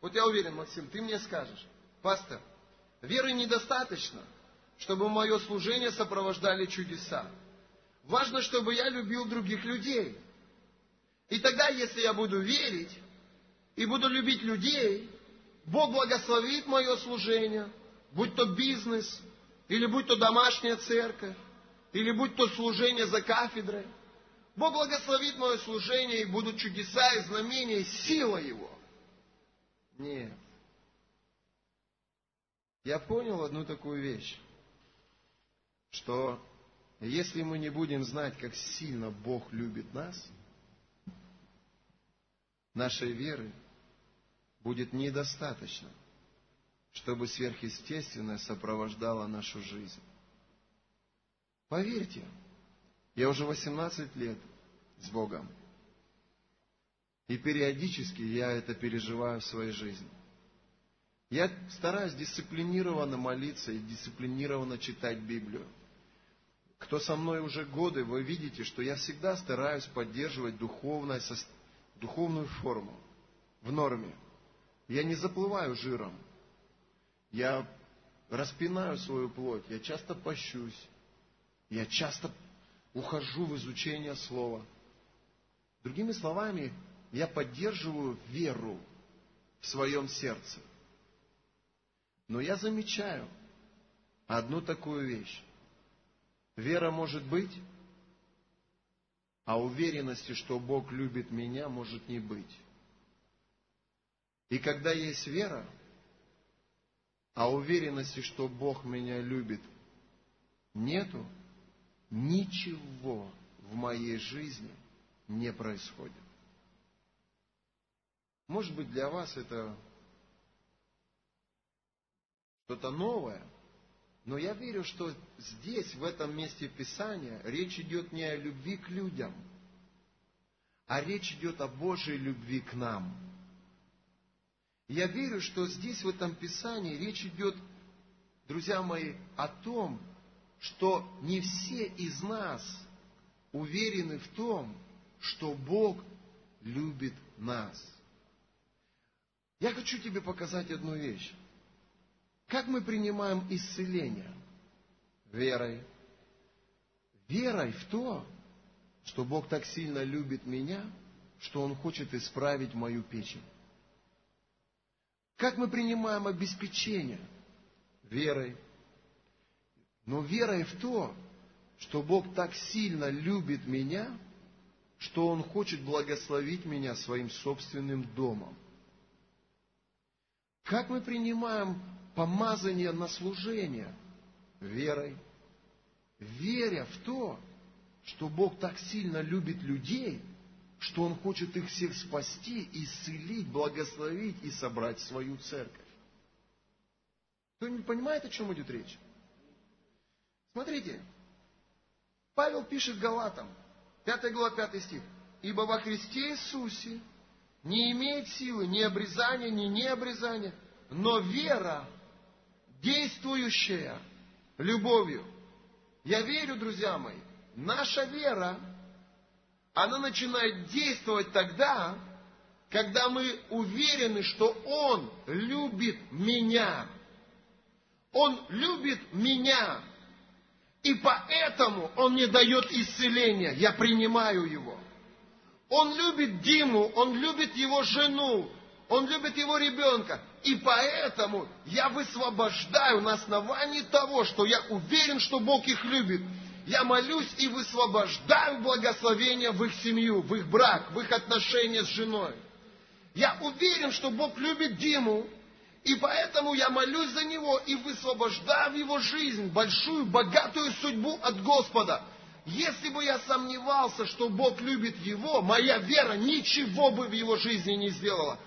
вот я уверен, Максим, ты мне скажешь, пастор, веры недостаточно, чтобы мое служение сопровождали чудеса. Важно, чтобы я любил других людей. И тогда, если я буду верить и буду любить людей, Бог благословит мое служение, будь то бизнес, или будь то домашняя церковь, или будь то служение за кафедрой. Бог благословит мое служение, и будут чудеса и знамения, и сила Его. Нет. Я понял одну такую вещь, что если мы не будем знать, как сильно Бог любит нас, нашей веры будет недостаточно, чтобы сверхъестественное сопровождало нашу жизнь. Поверьте, я уже 18 лет с Богом. И периодически я это переживаю в своей жизни. Я стараюсь дисциплинированно молиться и дисциплинированно читать Библию. Кто со мной уже годы, вы видите, что я всегда стараюсь поддерживать духовное, духовную форму в норме. Я не заплываю жиром. Я распинаю свою плоть, я часто пощусь, я часто ухожу в изучение слова. Другими словами, я поддерживаю веру в своем сердце. Но я замечаю одну такую вещь. Вера может быть, а уверенности, что Бог любит меня, может не быть. И когда есть вера, а уверенности, что Бог меня любит, нету, ничего в моей жизни не происходит. Может быть, для вас это что-то новое, но я верю, что здесь, в этом месте Писания, речь идет не о любви к людям, а речь идет о Божьей любви к нам. Я верю, что здесь, в этом Писании, речь идет, друзья мои, о том, что не все из нас уверены в том, что Бог любит нас. Я хочу тебе показать одну вещь. Как мы принимаем исцеление? Верой. Верой в то, что Бог так сильно любит меня, что Он хочет исправить мою печень. Как мы принимаем обеспечение? Верой. Но верой в то, что Бог так сильно любит меня, что Он хочет благословить меня своим собственным домом. Как мы принимаем помазание на служение верой, веря в то, что Бог так сильно любит людей, что Он хочет их всех спасти, исцелить, благословить и собрать свою церковь. Кто-нибудь понимает, о чем идет речь? Смотрите, Павел пишет Галатам, 5 глава, 5 стих. «Ибо во Христе Иисусе не имеет силы ни обрезания, ни необрезания, но вера, действующая любовью. Я верю, друзья мои, наша вера, она начинает действовать тогда, когда мы уверены, что Он любит меня. Он любит меня. И поэтому Он мне дает исцеление. Я принимаю его. Он любит Диму, он любит его жену, он любит его ребенка. И поэтому я высвобождаю на основании того, что я уверен, что Бог их любит. Я молюсь и высвобождаю благословение в их семью, в их брак, в их отношения с женой. Я уверен, что Бог любит Диму, и поэтому я молюсь за него и высвобождаю в его жизнь большую, богатую судьбу от Господа. Если бы я сомневался, что Бог любит его, моя вера ничего бы в его жизни не сделала.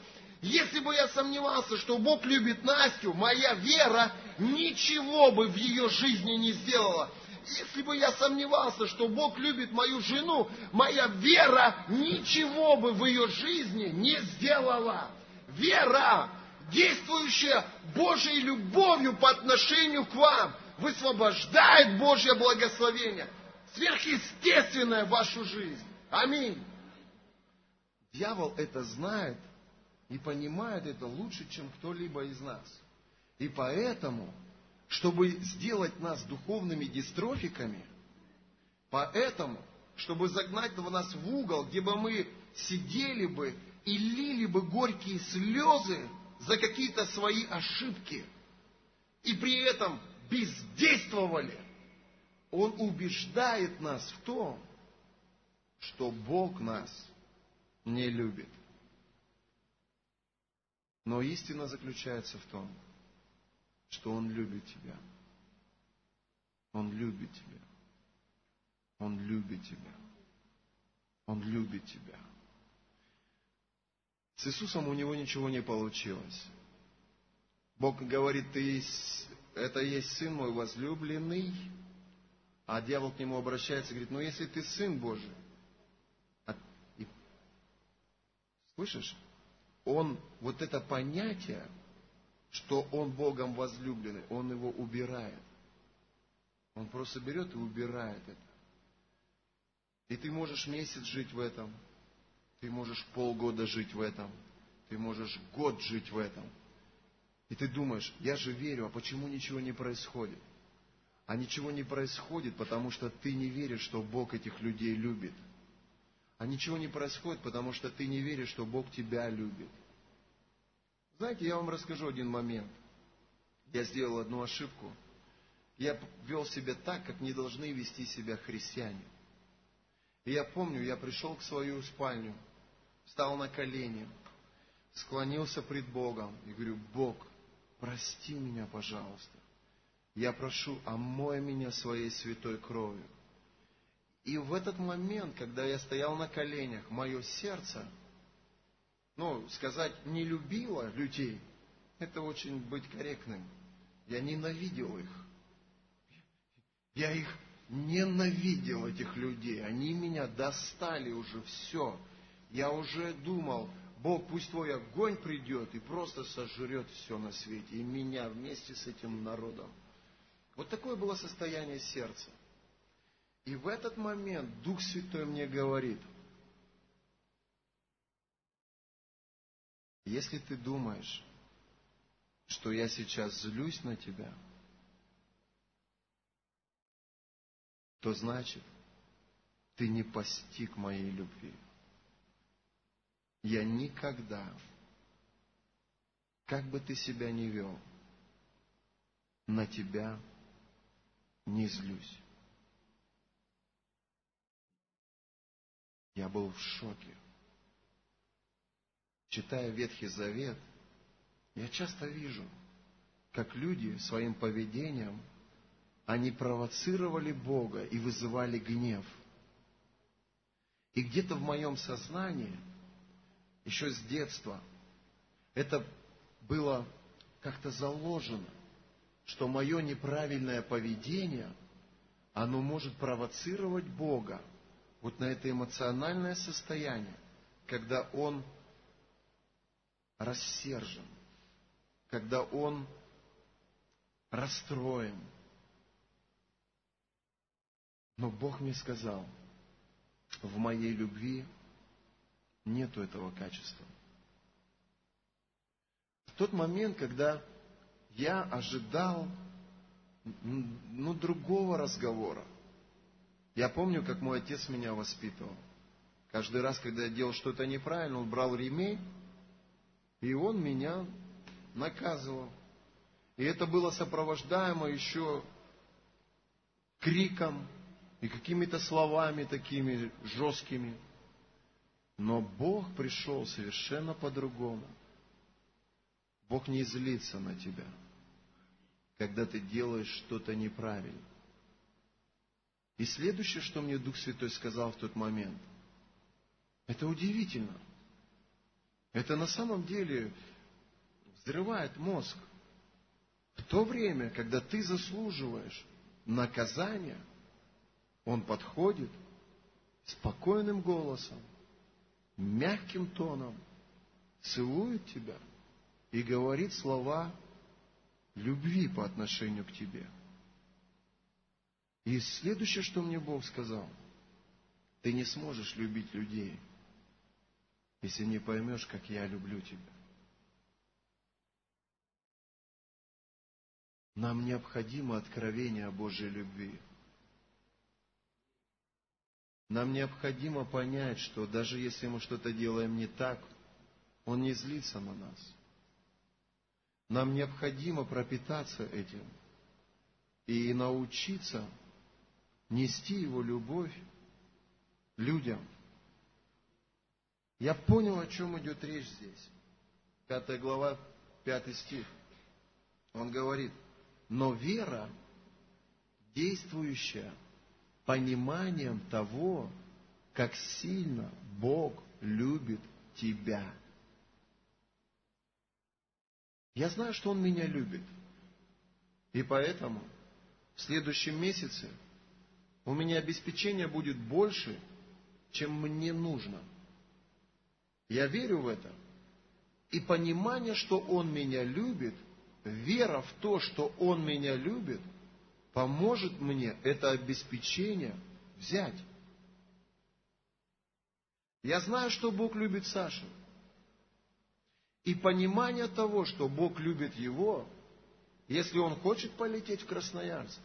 Если бы я сомневался, что Бог любит Настю, моя вера ничего бы в ее жизни не сделала. Если бы я сомневался, что Бог любит мою жену, моя вера ничего бы в ее жизни не сделала. Вера, действующая Божьей любовью по отношению к вам, высвобождает Божье благословение сверхъестественное в вашу жизнь. Аминь. Дьявол это знает и понимает это лучше, чем кто-либо из нас. И поэтому, чтобы сделать нас духовными дистрофиками, поэтому, чтобы загнать нас в угол, где бы мы сидели бы и лили бы горькие слезы за какие-то свои ошибки, и при этом бездействовали, он убеждает нас в том, что Бог нас не любит. Но истина заключается в том, что Он любит тебя. Он любит тебя. Он любит тебя. Он любит тебя. С Иисусом у него ничего не получилось. Бог говорит, ты есть, это есть Сын мой возлюбленный, а дьявол к нему обращается и говорит, ну если ты сын Божий, а, и, слышишь, он вот это понятие, что он Богом возлюбленный, он его убирает. Он просто берет и убирает это. И ты можешь месяц жить в этом, ты можешь полгода жить в этом, ты можешь год жить в этом. И ты думаешь, я же верю, а почему ничего не происходит? А ничего не происходит, потому что ты не веришь, что Бог этих людей любит. А ничего не происходит, потому что ты не веришь, что Бог тебя любит. Знаете, я вам расскажу один момент. Я сделал одну ошибку. Я вел себя так, как не должны вести себя христиане. И я помню, я пришел к свою спальню, встал на колени, склонился пред Богом и говорю, Бог, прости меня, пожалуйста. Я прошу, омой меня своей святой кровью. И в этот момент, когда я стоял на коленях, мое сердце, ну, сказать, не любило людей, это очень быть корректным. Я ненавидел их. Я их ненавидел, этих людей. Они меня достали уже все. Я уже думал, Бог, пусть твой огонь придет и просто сожрет все на свете, и меня вместе с этим народом. Вот такое было состояние сердца. И в этот момент Дух Святой мне говорит, если ты думаешь, что я сейчас злюсь на тебя, то значит, ты не постиг моей любви. Я никогда, как бы ты себя ни вел, на тебя не злюсь. Я был в шоке. Читая Ветхий Завет, я часто вижу, как люди своим поведением, они провоцировали Бога и вызывали гнев. И где-то в моем сознании, еще с детства, это было как-то заложено – что мое неправильное поведение, оно может провоцировать Бога вот на это эмоциональное состояние, когда Он рассержен, когда Он расстроен. Но Бог мне сказал, в моей любви нету этого качества. В тот момент, когда я ожидал ну, другого разговора. Я помню, как мой отец меня воспитывал. Каждый раз, когда я делал что-то неправильно, он брал ремень, и он меня наказывал. И это было сопровождаемо еще криком и какими-то словами такими жесткими. Но Бог пришел совершенно по-другому. Бог не злится на тебя – когда ты делаешь что-то неправильно. И следующее, что мне Дух Святой сказал в тот момент, это удивительно. Это на самом деле взрывает мозг. В то время, когда ты заслуживаешь наказания, он подходит спокойным голосом, мягким тоном, целует тебя и говорит слова любви по отношению к тебе. И следующее, что мне Бог сказал, ты не сможешь любить людей, если не поймешь, как я люблю тебя. Нам необходимо откровение о Божьей любви. Нам необходимо понять, что даже если мы что-то делаем не так, Он не злится на нас. Нам необходимо пропитаться этим и научиться нести Его любовь людям. Я понял, о чем идет речь здесь. Пятая глава, пятый стих. Он говорит, но вера, действующая пониманием того, как сильно Бог любит тебя – я знаю, что Он меня любит. И поэтому в следующем месяце у меня обеспечение будет больше, чем мне нужно. Я верю в это. И понимание, что Он меня любит, вера в то, что Он меня любит, поможет мне это обеспечение взять. Я знаю, что Бог любит Сашу. и понимание того, что Бог любит его, если он хочет полететь в Красноярск,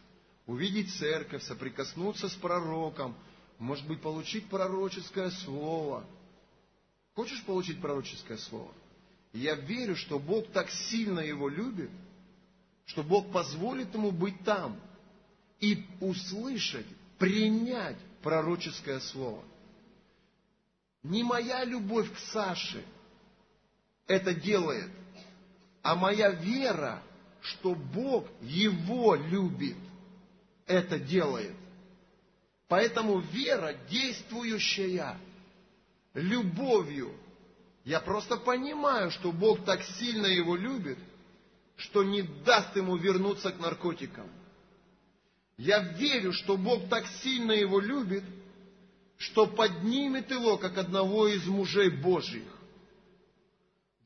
увидеть церковь, соприкоснуться с пророком, может быть, получить пророческое слово. Хочешь получить пророческое слово? Я верю, что Бог так сильно его любит, что Бог позволит ему быть там и услышать, принять пророческое слово. Не моя любовь к Саше это делает, а моя вера, что Бог его любит, это делает. Поэтому вера действующая любовью. Я просто понимаю, что Бог так сильно его любит, что не даст ему вернуться к наркотикам. Я верю, что Бог так сильно его любит, что поднимет его, как одного из мужей Божьих.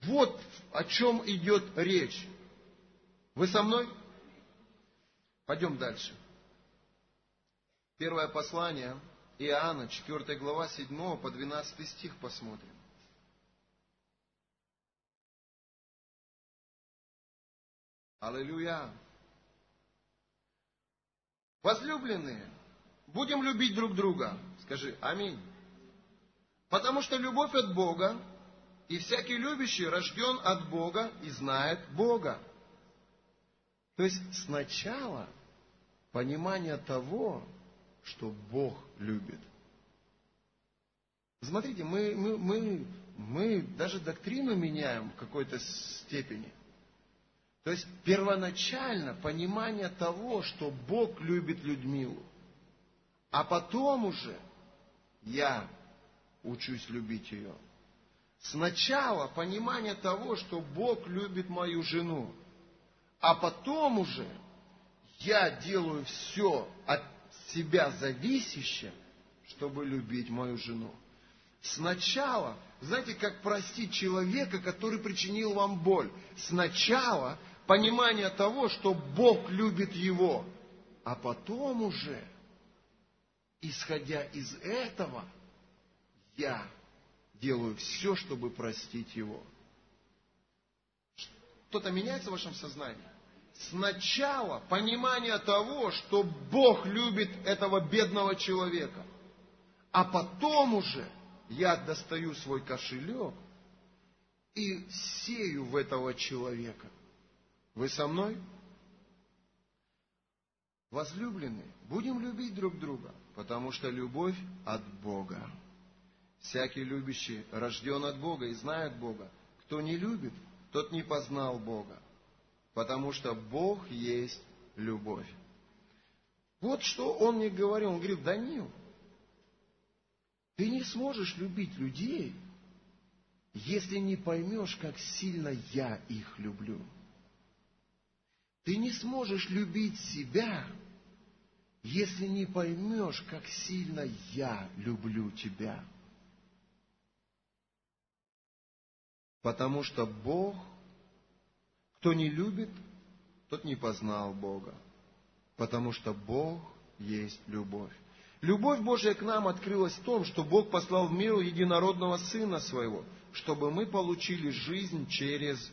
Вот о чем идет речь. Вы со мной? Пойдем дальше. Первое послание Иоанна, 4 глава, 7 по 12 стих посмотрим. Аллилуйя. Возлюбленные, будем любить друг друга. Скажи аминь. Потому что любовь от Бога, и всякий любящий рожден от Бога и знает Бога. То есть сначала понимание того, что Бог любит. Смотрите, мы, мы, мы, мы даже доктрину меняем в какой-то степени. То есть первоначально понимание того, что Бог любит Людмилу. А потом уже я учусь любить ее. Сначала понимание того, что Бог любит мою жену. А потом уже я делаю все от себя зависящее, чтобы любить мою жену. Сначала, знаете, как простить человека, который причинил вам боль. Сначала понимание того, что Бог любит его, а потом уже, исходя из этого, я делаю все, чтобы простить его. Что-то меняется в вашем сознании? Сначала понимание того, что Бог любит этого бедного человека, а потом уже я достаю свой кошелек и сею в этого человека. Вы со мной? Возлюбленные, будем любить друг друга, потому что любовь от Бога. Всякий любящий рожден от Бога и знает Бога. Кто не любит, тот не познал Бога, потому что Бог есть любовь. Вот что он мне говорил. Он говорит, Данил, ты не сможешь любить людей, если не поймешь, как сильно я их люблю. Ты не сможешь любить себя, если не поймешь, как сильно я люблю тебя. Потому что Бог, кто не любит, тот не познал Бога. Потому что Бог есть любовь. Любовь Божья к нам открылась в том, что Бог послал в мир единородного Сына Своего, чтобы мы получили жизнь через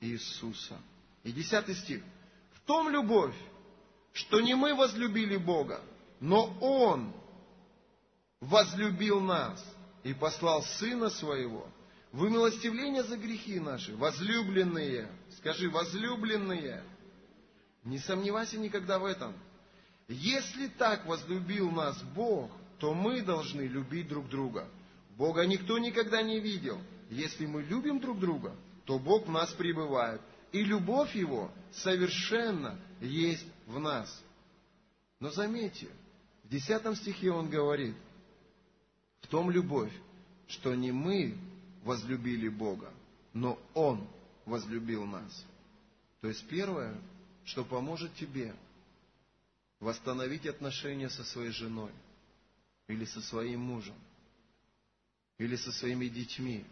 Иисуса. И десятый стих. В том любовь, что не мы возлюбили Бога, но Он возлюбил нас и послал Сына Своего – вы милостивление за грехи наши, возлюбленные. Скажи, возлюбленные. Не сомневайся никогда в этом. Если так возлюбил нас Бог, то мы должны любить друг друга. Бога никто никогда не видел. Если мы любим друг друга, то Бог в нас пребывает. И любовь Его совершенно есть в нас. Но заметьте, в десятом стихе он говорит, в том любовь, что не мы возлюбили Бога, но Он возлюбил нас. То есть первое, что поможет тебе восстановить отношения со своей женой, или со своим мужем, или со своими детьми,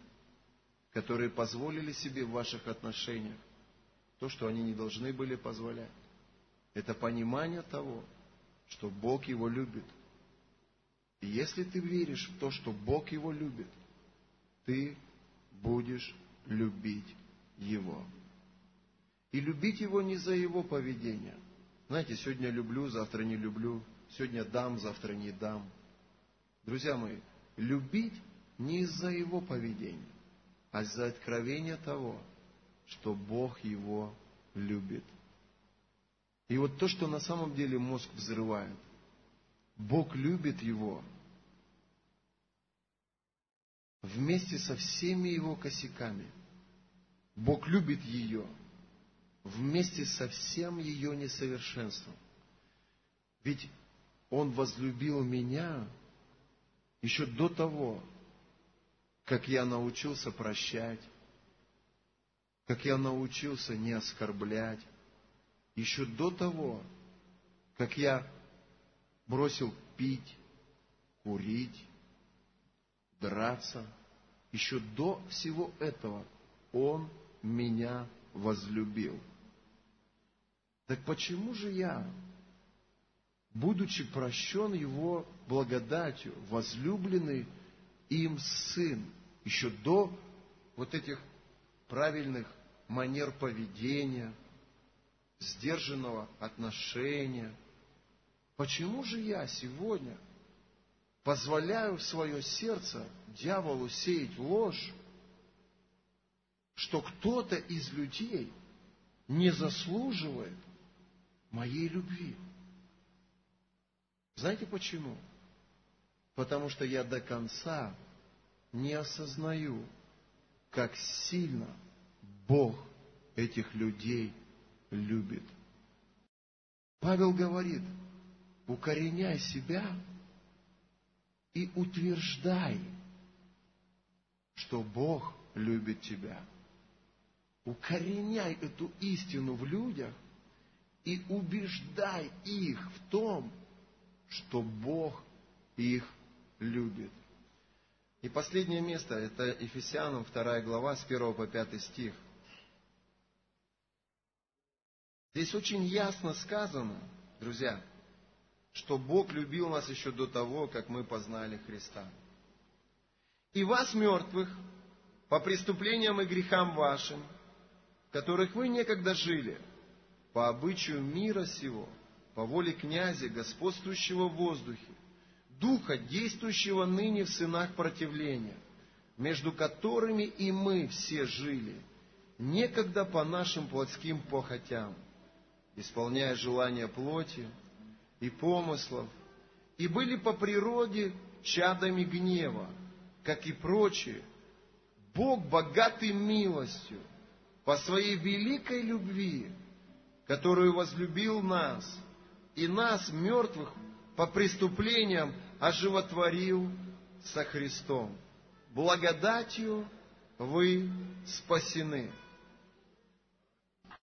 которые позволили себе в ваших отношениях то, что они не должны были позволять. Это понимание того, что Бог его любит. И если ты веришь в то, что Бог его любит – ты будешь любить Его. И любить Его не за Его поведение. Знаете, сегодня люблю, завтра не люблю. Сегодня дам, завтра не дам. Друзья мои, любить не из-за Его поведения, а из-за откровения того, что Бог его любит. И вот то, что на самом деле мозг взрывает. Бог любит его вместе со всеми его косяками. Бог любит ее вместе со всем ее несовершенством. Ведь Он возлюбил меня еще до того, как я научился прощать, как я научился не оскорблять, еще до того, как я бросил пить, курить, драться, еще до всего этого Он меня возлюбил. Так почему же я, будучи прощен Его благодатью, возлюбленный им Сын, еще до вот этих правильных манер поведения, сдержанного отношения. Почему же я сегодня позволяю в свое сердце дьяволу сеять ложь, что кто-то из людей не заслуживает моей любви? Знаете почему? Потому что я до конца не осознаю, как сильно Бог этих людей любит. Павел говорит, укореняй себя и утверждай, что Бог любит тебя. Укореняй эту истину в людях и убеждай их в том, что Бог их любит. И последнее место, это Ефесянам 2 глава, с 1 по 5 стих. Здесь очень ясно сказано, друзья, что Бог любил нас еще до того, как мы познали Христа. И вас, мертвых, по преступлениям и грехам вашим, которых вы некогда жили, по обычаю мира сего, по воле князя, господствующего в воздухе, Духа, действующего ныне в сынах противления, между которыми и мы все жили, некогда по нашим плотским похотям, исполняя желания плоти и помыслов, и были по природе чадами гнева, как и прочие. Бог, богатый милостью, по своей великой любви, которую возлюбил нас, и нас, мертвых, по преступлениям оживотворил со Христом. Благодатью вы спасены.